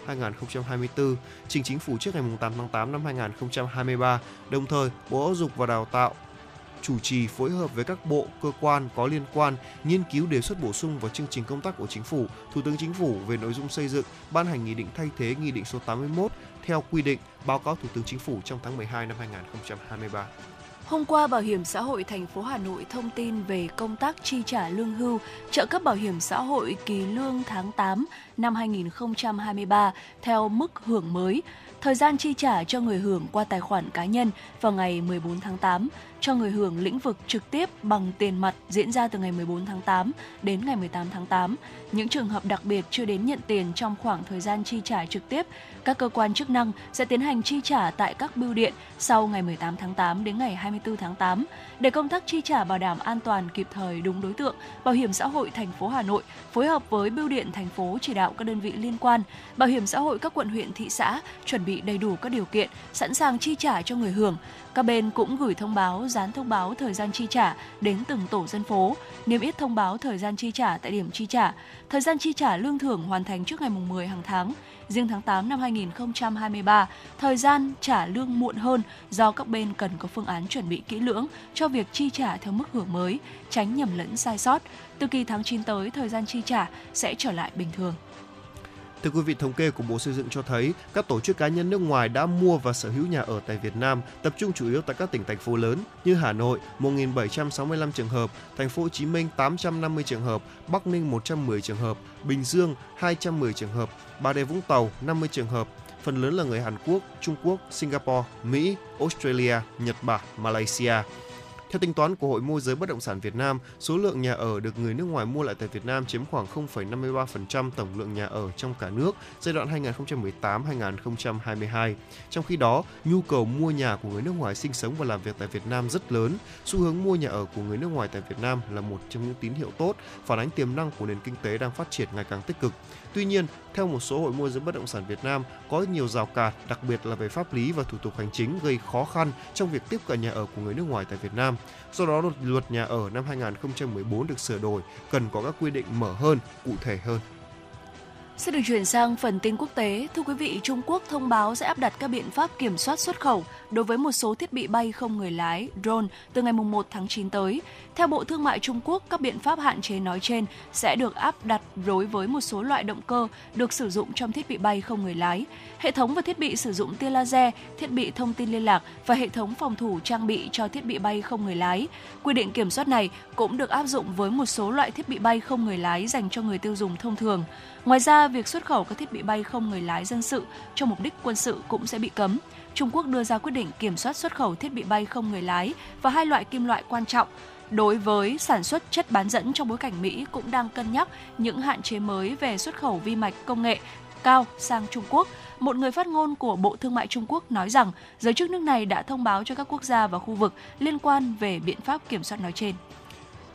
2023-2024, trình chính phủ trước ngày 8 tháng 8 năm 2023. Đồng thời, Bộ Giáo dục và Đào tạo chủ trì phối hợp với các bộ, cơ quan có liên quan nghiên cứu đề xuất bổ sung vào chương trình công tác của chính phủ, Thủ tướng Chính phủ về nội dung xây dựng, ban hành nghị định thay thế nghị định số 81 theo quy định, báo cáo Thủ tướng Chính phủ trong tháng 12 năm 2023. Hôm qua, Bảo hiểm xã hội thành phố Hà Nội thông tin về công tác chi trả lương hưu, trợ cấp bảo hiểm xã hội kỳ lương tháng 8 năm 2023 theo mức hưởng mới. Thời gian chi trả cho người hưởng qua tài khoản cá nhân vào ngày 14 tháng 8, cho người hưởng lĩnh vực trực tiếp bằng tiền mặt diễn ra từ ngày 14 tháng 8 đến ngày 18 tháng 8. Những trường hợp đặc biệt chưa đến nhận tiền trong khoảng thời gian chi trả trực tiếp, các cơ quan chức năng sẽ tiến hành chi trả tại các bưu điện sau ngày 18 tháng 8 đến ngày 24 tháng 8. Để công tác chi trả bảo đảm an toàn kịp thời đúng đối tượng, Bảo hiểm xã hội thành phố Hà Nội phối hợp với bưu điện thành phố chỉ đạo các đơn vị liên quan, Bảo hiểm xã hội các quận huyện thị xã chuẩn bị đầy đủ các điều kiện, sẵn sàng chi trả cho người hưởng. Các bên cũng gửi thông báo, dán thông báo thời gian chi trả đến từng tổ dân phố, niêm yết thông báo thời gian chi trả tại điểm chi trả. Thời gian chi trả lương thưởng hoàn thành trước ngày 10 hàng tháng. Riêng tháng 8 năm 2023, thời gian trả lương muộn hơn do các bên cần có phương án chuẩn bị kỹ lưỡng cho việc chi trả theo mức hưởng mới, tránh nhầm lẫn sai sót. Từ kỳ tháng 9 tới, thời gian chi trả sẽ trở lại bình thường. Thưa quý vị, thống kê của Bộ Xây dựng cho thấy các tổ chức cá nhân nước ngoài đã mua và sở hữu nhà ở tại Việt Nam, tập trung chủ yếu tại các tỉnh thành phố lớn như Hà Nội 1.765 trường hợp, Thành phố Hồ Chí Minh 850 trường hợp, Bắc Ninh 110 trường hợp, Bình Dương 210 trường hợp, Bà Rịa Vũng Tàu 50 trường hợp. Phần lớn là người Hàn Quốc, Trung Quốc, Singapore, Mỹ, Australia, Nhật Bản, Malaysia. Theo tính toán của Hội môi giới bất động sản Việt Nam, số lượng nhà ở được người nước ngoài mua lại tại Việt Nam chiếm khoảng 0,53% tổng lượng nhà ở trong cả nước giai đoạn 2018-2022. Trong khi đó, nhu cầu mua nhà của người nước ngoài sinh sống và làm việc tại Việt Nam rất lớn. Xu hướng mua nhà ở của người nước ngoài tại Việt Nam là một trong những tín hiệu tốt, phản ánh tiềm năng của nền kinh tế đang phát triển ngày càng tích cực. Tuy nhiên, theo một số hội môi giới bất động sản Việt Nam, có nhiều rào cản, đặc biệt là về pháp lý và thủ tục hành chính gây khó khăn trong việc tiếp cận nhà ở của người nước ngoài tại Việt Nam. Do đó, luật, luật nhà ở năm 2014 được sửa đổi, cần có các quy định mở hơn, cụ thể hơn. Xin được chuyển sang phần tin quốc tế. Thưa quý vị, Trung Quốc thông báo sẽ áp đặt các biện pháp kiểm soát xuất khẩu đối với một số thiết bị bay không người lái drone từ ngày 1 tháng 9 tới. Theo Bộ Thương mại Trung Quốc, các biện pháp hạn chế nói trên sẽ được áp đặt đối với một số loại động cơ được sử dụng trong thiết bị bay không người lái, hệ thống và thiết bị sử dụng tia laser, thiết bị thông tin liên lạc và hệ thống phòng thủ trang bị cho thiết bị bay không người lái. Quy định kiểm soát này cũng được áp dụng với một số loại thiết bị bay không người lái dành cho người tiêu dùng thông thường. Ngoài ra, việc xuất khẩu các thiết bị bay không người lái dân sự cho mục đích quân sự cũng sẽ bị cấm. Trung Quốc đưa ra quyết định kiểm soát xuất khẩu thiết bị bay không người lái và hai loại kim loại quan trọng đối với sản xuất chất bán dẫn trong bối cảnh Mỹ cũng đang cân nhắc những hạn chế mới về xuất khẩu vi mạch công nghệ cao sang Trung Quốc. Một người phát ngôn của Bộ Thương mại Trung Quốc nói rằng giới chức nước này đã thông báo cho các quốc gia và khu vực liên quan về biện pháp kiểm soát nói trên.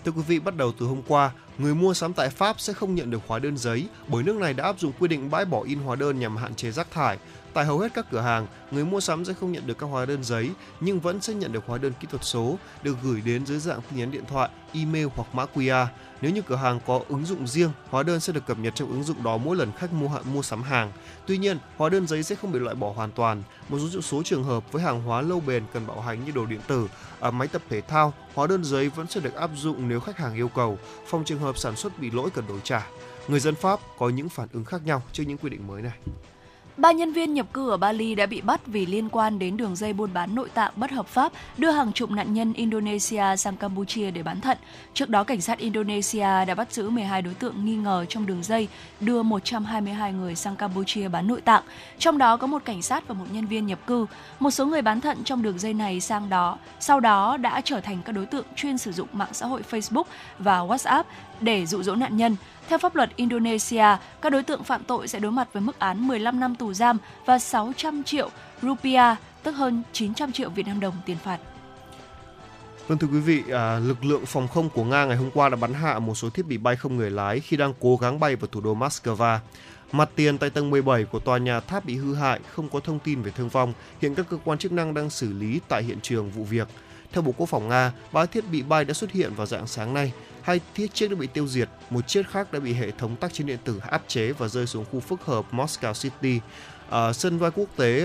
Thưa quý vị, bắt đầu từ hôm qua, người mua sắm tại Pháp sẽ không nhận được hóa đơn giấy bởi nước này đã áp dụng quy định bãi bỏ in hóa đơn nhằm hạn chế rác thải. Tại hầu hết các cửa hàng, người mua sắm sẽ không nhận được các hóa đơn giấy nhưng vẫn sẽ nhận được hóa đơn kỹ thuật số được gửi đến dưới dạng tin nhắn điện thoại, email hoặc mã QR. Nếu như cửa hàng có ứng dụng riêng, hóa đơn sẽ được cập nhật trong ứng dụng đó mỗi lần khách mua hạn mua sắm hàng. Tuy nhiên, hóa đơn giấy sẽ không bị loại bỏ hoàn toàn. Một số số trường hợp với hàng hóa lâu bền cần bảo hành như đồ điện tử, ở máy tập thể thao, hóa đơn giấy vẫn sẽ được áp dụng nếu khách hàng yêu cầu. Phòng trường hợp sản xuất bị lỗi cần đổi trả. Người dân Pháp có những phản ứng khác nhau trước những quy định mới này. Ba nhân viên nhập cư ở Bali đã bị bắt vì liên quan đến đường dây buôn bán nội tạng bất hợp pháp đưa hàng chục nạn nhân Indonesia sang Campuchia để bán thận. Trước đó, cảnh sát Indonesia đã bắt giữ 12 đối tượng nghi ngờ trong đường dây đưa 122 người sang Campuchia bán nội tạng. Trong đó có một cảnh sát và một nhân viên nhập cư. Một số người bán thận trong đường dây này sang đó, sau đó đã trở thành các đối tượng chuyên sử dụng mạng xã hội Facebook và WhatsApp để dụ dỗ nạn nhân. Theo pháp luật Indonesia, các đối tượng phạm tội sẽ đối mặt với mức án 15 năm tù giam và 600 triệu rupiah, tức hơn 900 triệu Việt Nam đồng tiền phạt. Vâng thưa quý vị, à, lực lượng phòng không của Nga ngày hôm qua đã bắn hạ một số thiết bị bay không người lái khi đang cố gắng bay vào thủ đô Moscow. Mặt tiền tại tầng 17 của tòa nhà tháp bị hư hại, không có thông tin về thương vong. Hiện các cơ quan chức năng đang xử lý tại hiện trường vụ việc. Theo Bộ Quốc phòng Nga, ba thiết bị bay đã xuất hiện vào dạng sáng nay. Hai thiết chiếc đã bị tiêu diệt, một chiếc khác đã bị hệ thống tác chiến điện tử áp chế và rơi xuống khu phức hợp Moscow City. À, sân bay quốc tế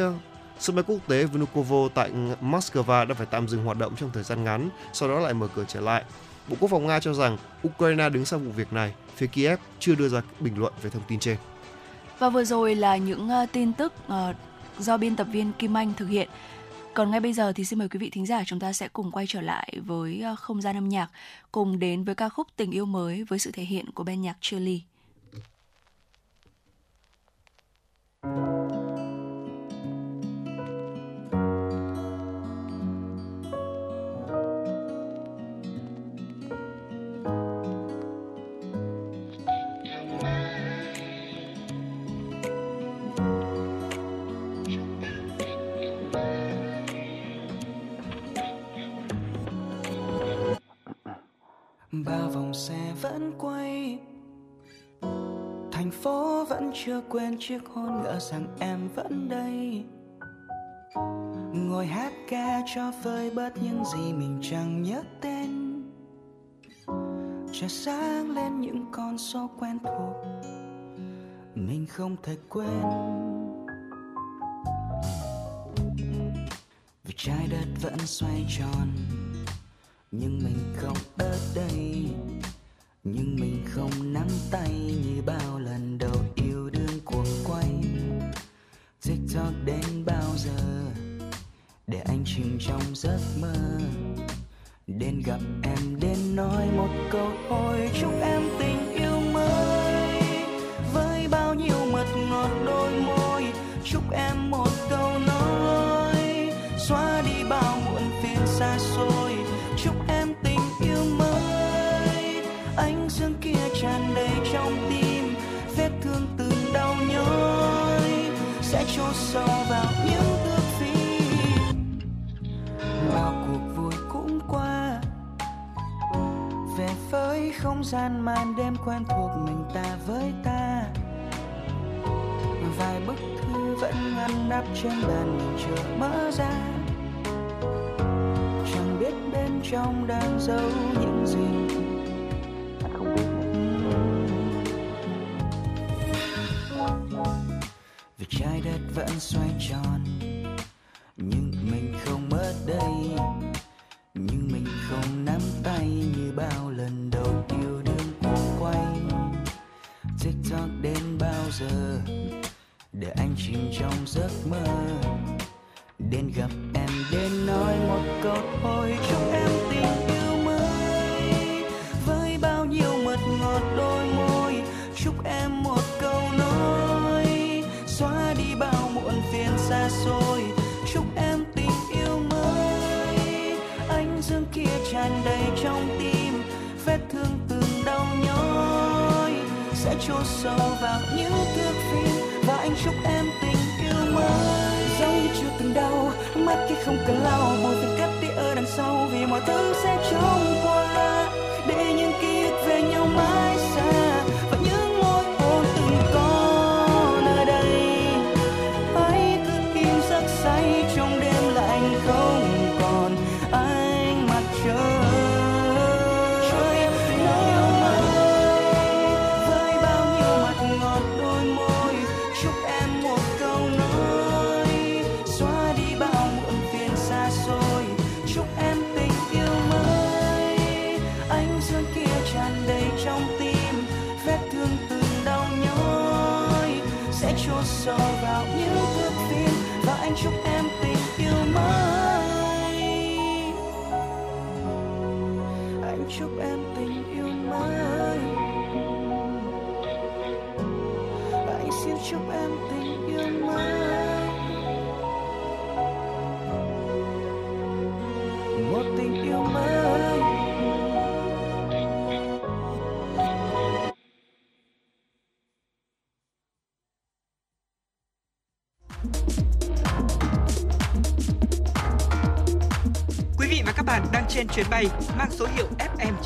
Sân bay quốc tế Vnukovo tại Moscow đã phải tạm dừng hoạt động trong thời gian ngắn, sau đó lại mở cửa trở lại. Bộ Quốc phòng Nga cho rằng Ukraine đứng sau vụ việc này, phía Kiev chưa đưa ra bình luận về thông tin trên. Và vừa rồi là những à, tin tức à, do biên tập viên Kim Anh thực hiện. Còn ngay bây giờ thì xin mời quý vị thính giả chúng ta sẽ cùng quay trở lại với ờ, không gian âm nhạc, cùng đến với ca khúc Tình yêu mới với sự thể hiện của ban nhạc Shirley. Ba vòng xe vẫn quay. Thành phố vẫn chưa quên chiếc hôn, ngỡ rằng em vẫn đây. Ngồi hát ca cho vơi bớt những gì mình chẳng nhớ tên. Trời sáng lên những con số quen thuộc mình không thể quên. Vì trái đất vẫn xoay tròn nhưng mình không ở đây. Nhưng mình không nắm tay như bao lần đầu yêu đương cuồng quay. Tiktok đến bao giờ, để anh chìm trong giấc mơ. Đến gặp em, đến nói một câu thôi chúc em tình yêu mới. Với bao nhiêu mật ngọt đôi môi, chúc em một câu nói. Xóa đi bao muộn phiền xa xôi. Chôn sâu vào những thước phim bao cuộc vui cũng qua. Về với không gian màn đêm quen thuộc mình ta với ta. Vài bức thư vẫn ngăn nắp trên bàn mình chưa mở ra. Chẳng biết bên trong đang giấu những gì. Vẫn xoay tròn. Sẽ chôn sâu vào những thước phim và anh chúc em tình yêu mới. Giống như chưa từng đau, mắt khi không cần lau buồn phiền cất đi ở đằng sau vì mọi thứ sẽ trôi qua.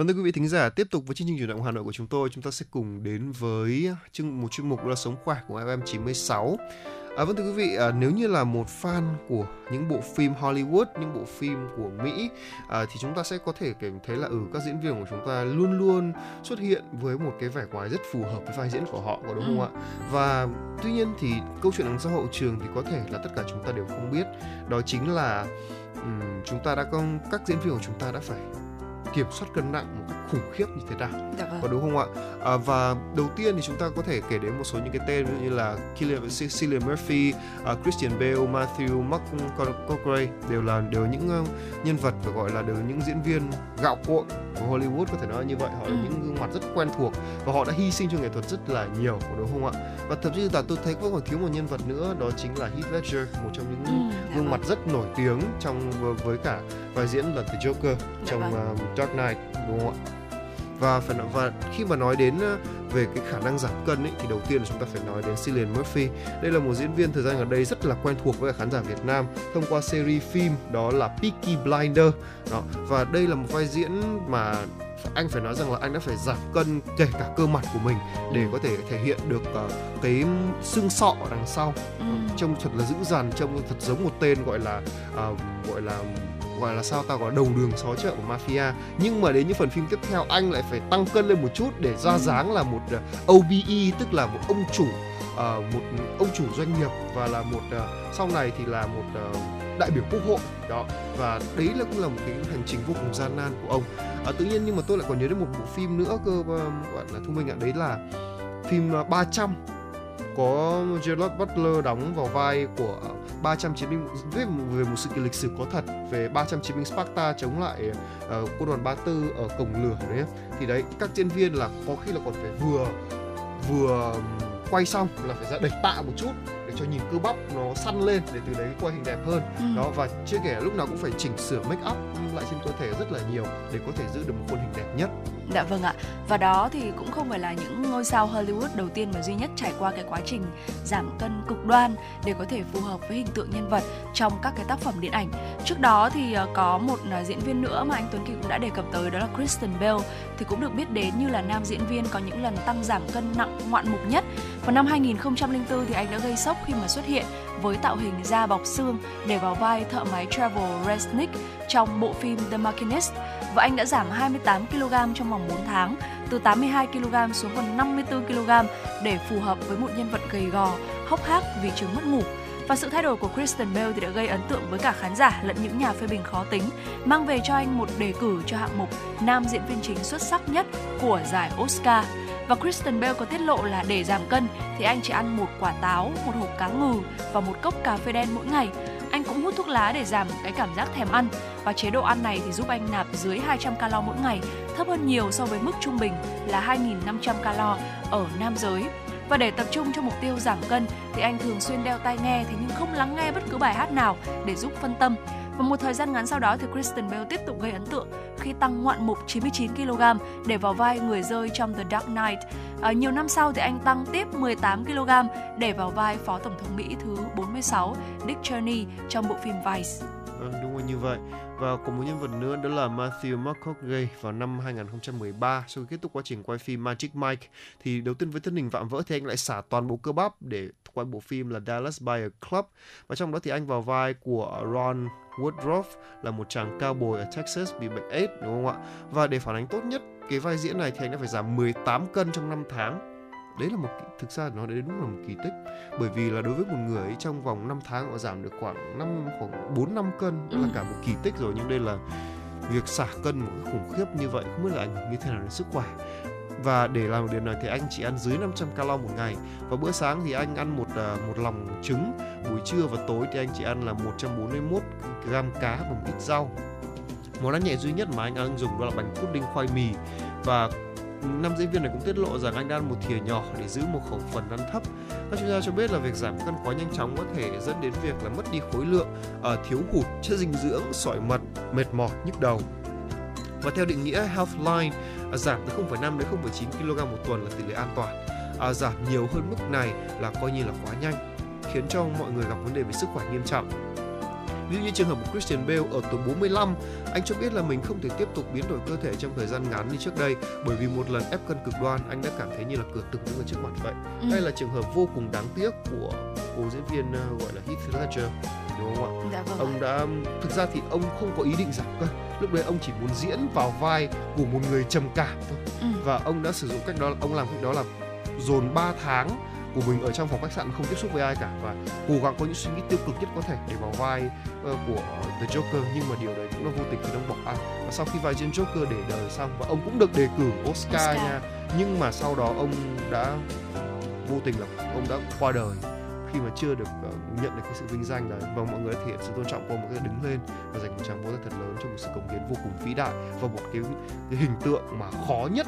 Vâng thưa quý vị thính giả, tiếp tục với chương trình chuyển động Hà Nội của chúng tôi, chúng ta sẽ cùng đến với chương một chuyên mục đó là sống khỏe của FM 96. À, vâng thưa quý vị, à, nếu như là một fan của những bộ phim Hollywood, những bộ phim của Mỹ à, thì chúng ta sẽ có thể cảm thấy là ừ các diễn viên của chúng ta luôn luôn xuất hiện với một cái vẻ ngoài rất phù hợp với vai diễn của họ có đúng không ạ? Và tuy nhiên thì câu chuyện đằng sau hậu trường thì có thể là tất cả chúng ta đều không biết. Đó chính là ừm, chúng ta đã có các diễn viên của chúng ta đã phải kiểm soát cân nặng một cách khủng khiếp như thế nào Dạ vâng. có đúng không ạ à, và đầu tiên thì chúng ta có thể kể đến một số những cái tên như là Cillian, Cillian Murphy, uh, Christian Bale, Matthew McConaughey đều là đều những uh, nhân vật phải gọi là đều những diễn viên gạo cội của Hollywood có thể nói như vậy họ là Ừ. những gương mặt rất quen thuộc và họ đã hy sinh cho nghệ thuật rất là nhiều có đúng không ạ và thậm chí là tôi thấy vẫn còn thiếu một nhân vật nữa đó chính là Heath Ledger một trong những Ừ, dạ gương vâng. mặt rất nổi tiếng trong với cả vai diễn là The Joker trong vâng. uh, Dark Knight đúng không ạ? Và phải nói, và khi mà nói đến uh, về cái khả năng giảm cân ấy, thì đầu tiên là chúng ta phải nói đến Cillian Murphy. Đây là một diễn viên thời gian gần đây rất là quen thuộc với khán giả Việt Nam thông qua series phim đó là Peaky Blinder đó và đây là một vai diễn mà anh phải nói rằng là anh đã phải giảm cân kể cả cơ mặt của mình để có thể thể hiện được uh, cái xương sọ đằng sau. Ừ. trông thật là dữ dằn trông thật giống một tên gọi là à, gọi là gọi là sao ta gọi đầu đường xó chợ của mafia. Nhưng mà đến những phần phim tiếp theo anh lại phải tăng cân lên một chút để ra dáng là một uh, OBE tức là một ông chủ à, một ông chủ doanh nghiệp và là một à, sau này thì là một đại biểu quốc hội. Đó và đấy là cũng là một cái hành trình vô cùng gian nan của ông. À, tự nhiên nhưng mà tôi lại còn nhớ đến một bộ phim nữa cơ uh, gọi là thu minh ạ đấy là phim uh, 300 có Gerard Butler đóng vào vai của 300 chiến binh viết về một sự kiện lịch sử có thật về 300 chiến binh Sparta chống lại uh, quân đoàn 34 ở cổng lửa đấy. Thì đấy các diễn viên là có khi là còn phải vừa vừa quay xong là phải ra đẩy tạ một chút để cho nhìn cơ bắp nó săn lên để từ đấy quay hình đẹp hơn. Ừ. đó và chưa kể lúc nào cũng phải chỉnh sửa make up lại trên cơ thể rất là nhiều để có thể giữ được một khuôn hình đẹp nhất Dạ vâng ạ. Và đó thì cũng không phải là những ngôi sao Hollywood đầu tiên mà duy nhất trải qua cái quá trình giảm cân cực đoan để có thể phù hợp với hình tượng nhân vật trong các cái tác phẩm điện ảnh. Trước đó thì ờ, có một ờ, diễn viên nữa mà anh Tuấn Kỳ cũng đã đề cập tới, đó là Kristen Bell, thì cũng được biết đến như là nam diễn viên có những lần tăng giảm cân nặng ngoạn mục nhất. Vào năm 2004 thì anh đã gây sốc khi mà xuất hiện với tạo hình da bọc xương để vào vai thợ máy Travel Resnick trong bộ phim The Machinist và anh đã giảm 28 kg trong vòng 4 tháng, từ 82 kg xuống còn 54 kg để phù hợp với một nhân vật gầy gò, hốc hác vì chứng mất ngủ. Và sự thay đổi của Kristen Bell thì đã gây ấn tượng với cả khán giả lẫn những nhà phê bình khó tính, mang về cho anh một đề cử cho hạng mục nam diễn viên chính xuất sắc nhất của giải Oscar. Và Kristen Bell có tiết lộ là để giảm cân thì anh chỉ ăn một quả táo, một hộp cá ngừ và một cốc cà phê đen mỗi ngày. Anh cũng hút thuốc lá để giảm cái cảm giác thèm ăn và chế độ ăn này thì giúp anh nạp dưới 200 calo mỗi ngày, thấp hơn nhiều so với mức trung bình là 2.500 calo ở nam giới. Và để tập trung cho mục tiêu giảm cân thì anh thường xuyên đeo tai nghe thế nhưng không lắng nghe bất cứ bài hát nào để giúp phân tâm. Và một thời gian ngắn sau đó thì Kristen Bell tiếp tục gây ấn tượng khi tăng ngoạn mục 99 kg để vào vai người rơi trong The Dark Knight. À, nhiều năm sau thì anh tăng tiếp 18 kg để vào vai Phó Tổng thống Mỹ thứ 46 Dick Cheney trong bộ phim Vice. Vâng, như vậy. Và có một nhân vật nữa đó là Matthew McConaughey vào năm 2013 sau khi kết thúc quá trình quay phim Magic Mike thì đầu tiên với thân hình vạm vỡ thì anh lại xả toàn bộ cơ bắp để quay bộ phim là Dallas Buyer Club và trong đó thì anh vào vai của Ron Woodruff là một chàng cao bồi ở Texas bị bệnh AIDS đúng không ạ? Và để phản ánh tốt nhất cái vai diễn này thì anh đã phải giảm 18 cân trong 5 tháng đấy là một thực ra nó đấy đúng là một kỳ tích. Bởi vì là đối với một người ấy, trong vòng 5 tháng họ giảm được khoảng năm khoảng 4 năm cân ừ. là cả một kỳ tích rồi nhưng đây là việc xả cân một cái khủng khiếp như vậy không biết là ảnh hưởng như thế nào đến sức khỏe. Và để làm được điều này thì anh chỉ ăn dưới 500 calo một ngày. Và bữa sáng thì anh ăn một uh, một lòng trứng buổi trưa và tối thì anh chỉ ăn là 141 gram cá và một ít rau. Món ăn nhẹ duy nhất mà anh ăn dùng đó là bánh pudding khoai mì. Và nam diễn viên này cũng tiết lộ rằng anh đang một thìa nhỏ để giữ một khẩu phần ăn thấp. Các chuyên gia cho biết là việc giảm cân quá nhanh chóng có thể dẫn đến việc là mất đi khối lượng, uh, thiếu hụt chất dinh dưỡng, sỏi mật, mệt mỏi, nhức đầu. Và theo định nghĩa Healthline, uh, giảm từ 0,5 đến 0,9 kg một tuần là tỷ lệ an toàn. Uh, giảm nhiều hơn mức này là coi như là quá nhanh, khiến cho mọi người gặp vấn đề về sức khỏe nghiêm trọng. Ví dụ như trường hợp của Christian Bale ở tuổi 45, anh cho biết là mình không thể tiếp tục biến đổi cơ thể trong thời gian ngắn như trước đây bởi vì một lần ép cân cực đoan anh đã cảm thấy như là cửa từng đứng ở trước mặt vậy. Ừ. Đây là trường hợp vô cùng đáng tiếc của cô diễn viên uh, gọi là Heath Ledger đúng không ạ? Dạ vâng ông đã thực ra thì ông không có ý định giảm cân. Lúc đấy ông chỉ muốn diễn vào vai của một người trầm cảm thôi. Ừ. Và ông đã sử dụng cách đó ông làm cách đó là dồn 3 tháng của mình ở trong phòng khách sạn không tiếp xúc với ai cả. Và cố gắng có những suy nghĩ tiêu cực nhất có thể để vào vai uh, của The Joker. Nhưng mà điều đấy cũng là vô tình khi ông bỏ ăn. Và sau khi vai diễn Joker để đời xong và ông cũng được đề cử Oscar, Oscar. nha. Nhưng mà sau đó ông đã vô tình là ông đã qua đời khi mà chưa được uh, nhận được cái sự vinh danh đấy. Và mọi người thể hiện sự tôn trọng của một cái đứng lên và dành một tràng vỗ tay thật lớn cho một sự cống hiến vô cùng vĩ đại và một cái, cái hình tượng mà khó nhất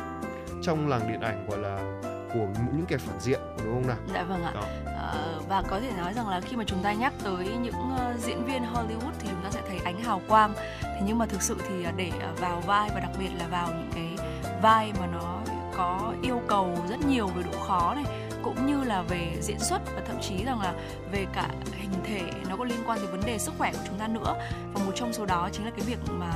trong làng điện ảnh gọi là của những kẻ phản diện đúng không nào? Dạ vâng ạ. À, và có thể nói rằng là khi mà chúng ta nhắc tới những uh, diễn viên Hollywood thì chúng ta sẽ thấy ánh hào quang. Thế nhưng mà thực sự thì để vào vai và đặc biệt là vào những cái vai mà nó có yêu cầu rất nhiều về độ khó này cũng như là về diễn xuất và thậm chí rằng là về cả hình thể nó có liên quan tới vấn đề sức khỏe của chúng ta nữa và một trong số đó chính là cái việc mà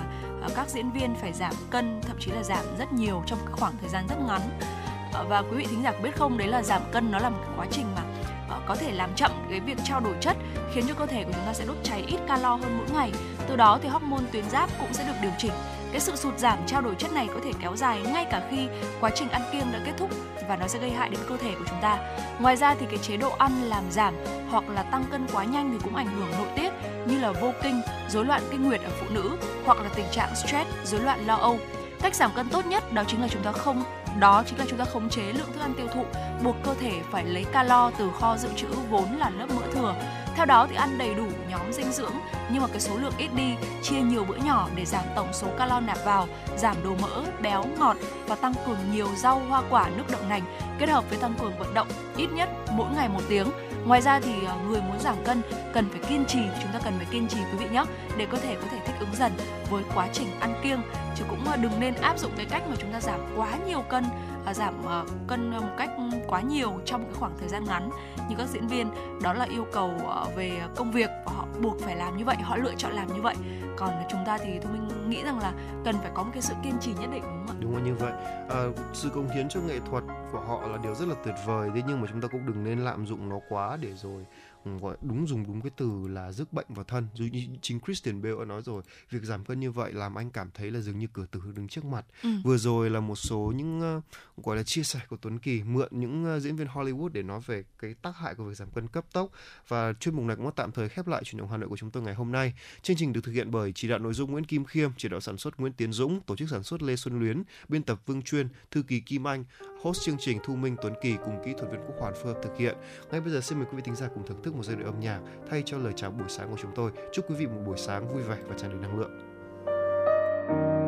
các diễn viên phải giảm cân thậm chí là giảm rất nhiều trong cái khoảng thời gian rất ngắn Ờ, Ờ, và quý vị thính giả có biết không đấy là giảm cân nó là một quá trình mà ờ, có thể làm chậm cái việc trao đổi chất khiến cho cơ thể của chúng ta sẽ đốt cháy ít calo hơn mỗi ngày từ đó thì hormone tuyến giáp cũng sẽ được điều chỉnh cái sự sụt giảm trao đổi chất này có thể kéo dài ngay cả khi quá trình ăn kiêng đã kết thúc và nó sẽ gây hại đến cơ thể của chúng ta. Ngoài ra thì cái chế độ ăn làm giảm hoặc là tăng cân quá nhanh thì cũng ảnh hưởng nội tiết như là vô kinh, rối loạn kinh nguyệt ở phụ nữ hoặc là tình trạng stress, rối loạn lo âu. Cách giảm cân tốt nhất đó chính là chúng ta không đó chính là chúng ta khống chế lượng thức ăn tiêu thụ, buộc cơ thể phải lấy calo từ kho dự trữ vốn là lớp mỡ thừa. Theo đó thì ăn đầy đủ nhóm dinh dưỡng nhưng mà cái số lượng ít đi, chia nhiều bữa nhỏ để giảm tổng số calo nạp vào, giảm đồ mỡ, béo, ngọt và tăng cường nhiều rau, hoa quả, nước đậu nành kết hợp với tăng cường vận động ít nhất mỗi ngày một tiếng ngoài ra thì ờ, người muốn giảm cân cần phải kiên trì, chúng ta cần phải kiên trì quý vị nhé, để cơ thể có thể thích ứng dần với quá trình ăn kiêng. Chứ cũng ờ, đừng nên áp dụng cái cách mà chúng ta giảm quá nhiều cân giảm ờ, cân một cách quá nhiều trong một khoảng thời gian ngắn như các diễn viên. Đó là yêu cầu ờ, về công việc và họ buộc phải làm như vậy họ lựa chọn làm như vậy. Còn chúng ta thì tôi mình nghĩ rằng là cần phải có một cái sự kiên trì nhất định đúng không ạ? Đúng là như vậy. À, sự công hiến cho nghệ thuật của họ là điều rất là tuyệt vời thế nhưng mà chúng ta cũng đừng nên lạm dụng nó quá để rồi gọi đúng dùng đúng cái từ là rước bệnh vào thân. Dù như chính Christian Bale đã nói rồi việc giảm cân như vậy làm anh cảm thấy là dường như cửa tử đứng trước mặt. Ừ. vừa rồi là một số những uh, gọi là chia sẻ của Tuấn Kỳ mượn những uh, diễn viên Hollywood để nói về cái tác hại của việc giảm cân cấp tốc. Và chuyên mục này cũng tạm thời khép lại chuyển động Hà Nội của chúng tôi ngày hôm nay. Chương trình được thực hiện bởi chỉ đạo nội dung Nguyễn Kim Khiêm chỉ đạo sản xuất Nguyễn Tiến Dũng tổ chức sản xuất Lê Xuân Luyến biên tập Vương Chuyên thư ký Kim Anh host chương trình Thu Minh Tuấn Kỳ cùng kỹ thuật viên Quốc Hoàn phối hợp thực hiện ngay bây giờ xin mời quý vị thính giả cùng thưởng thức một giai điệu âm nhạc thay cho lời chào buổi sáng của chúng tôi. Chúc quý vị một buổi sáng vui vẻ và tràn đầy năng lượng.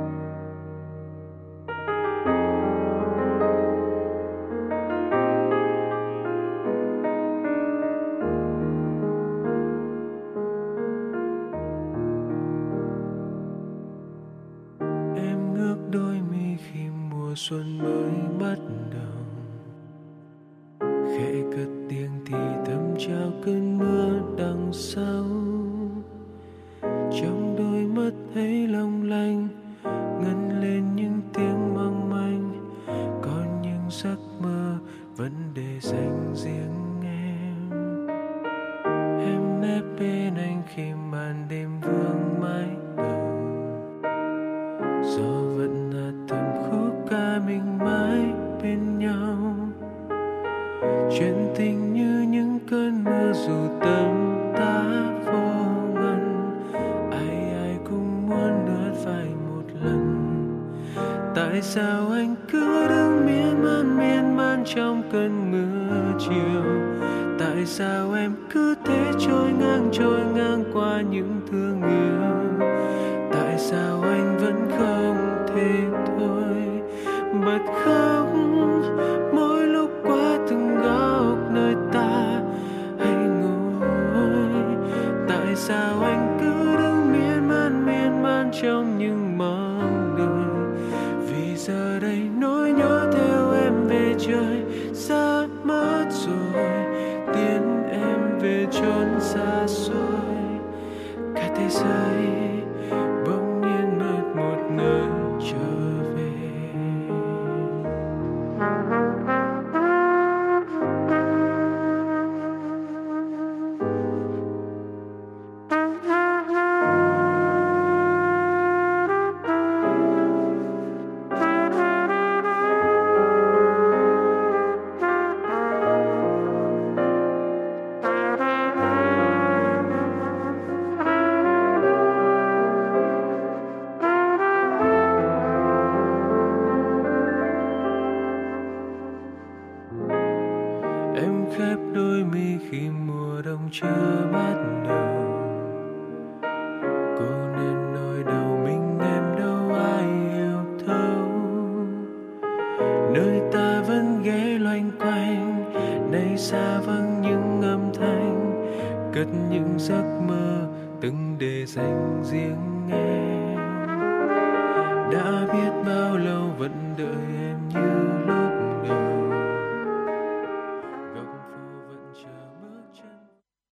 Tại sao anh cứ đứng miên man miên man trong cơn mưa chiều? Tại sao em cứ thế trôi ngang trôi ngang qua những thương yêu? Tại sao anh vẫn không thể thôi? Bật khóc, mỗi lúc qua từng góc nơi ta hay ngồi. Tại sao anh như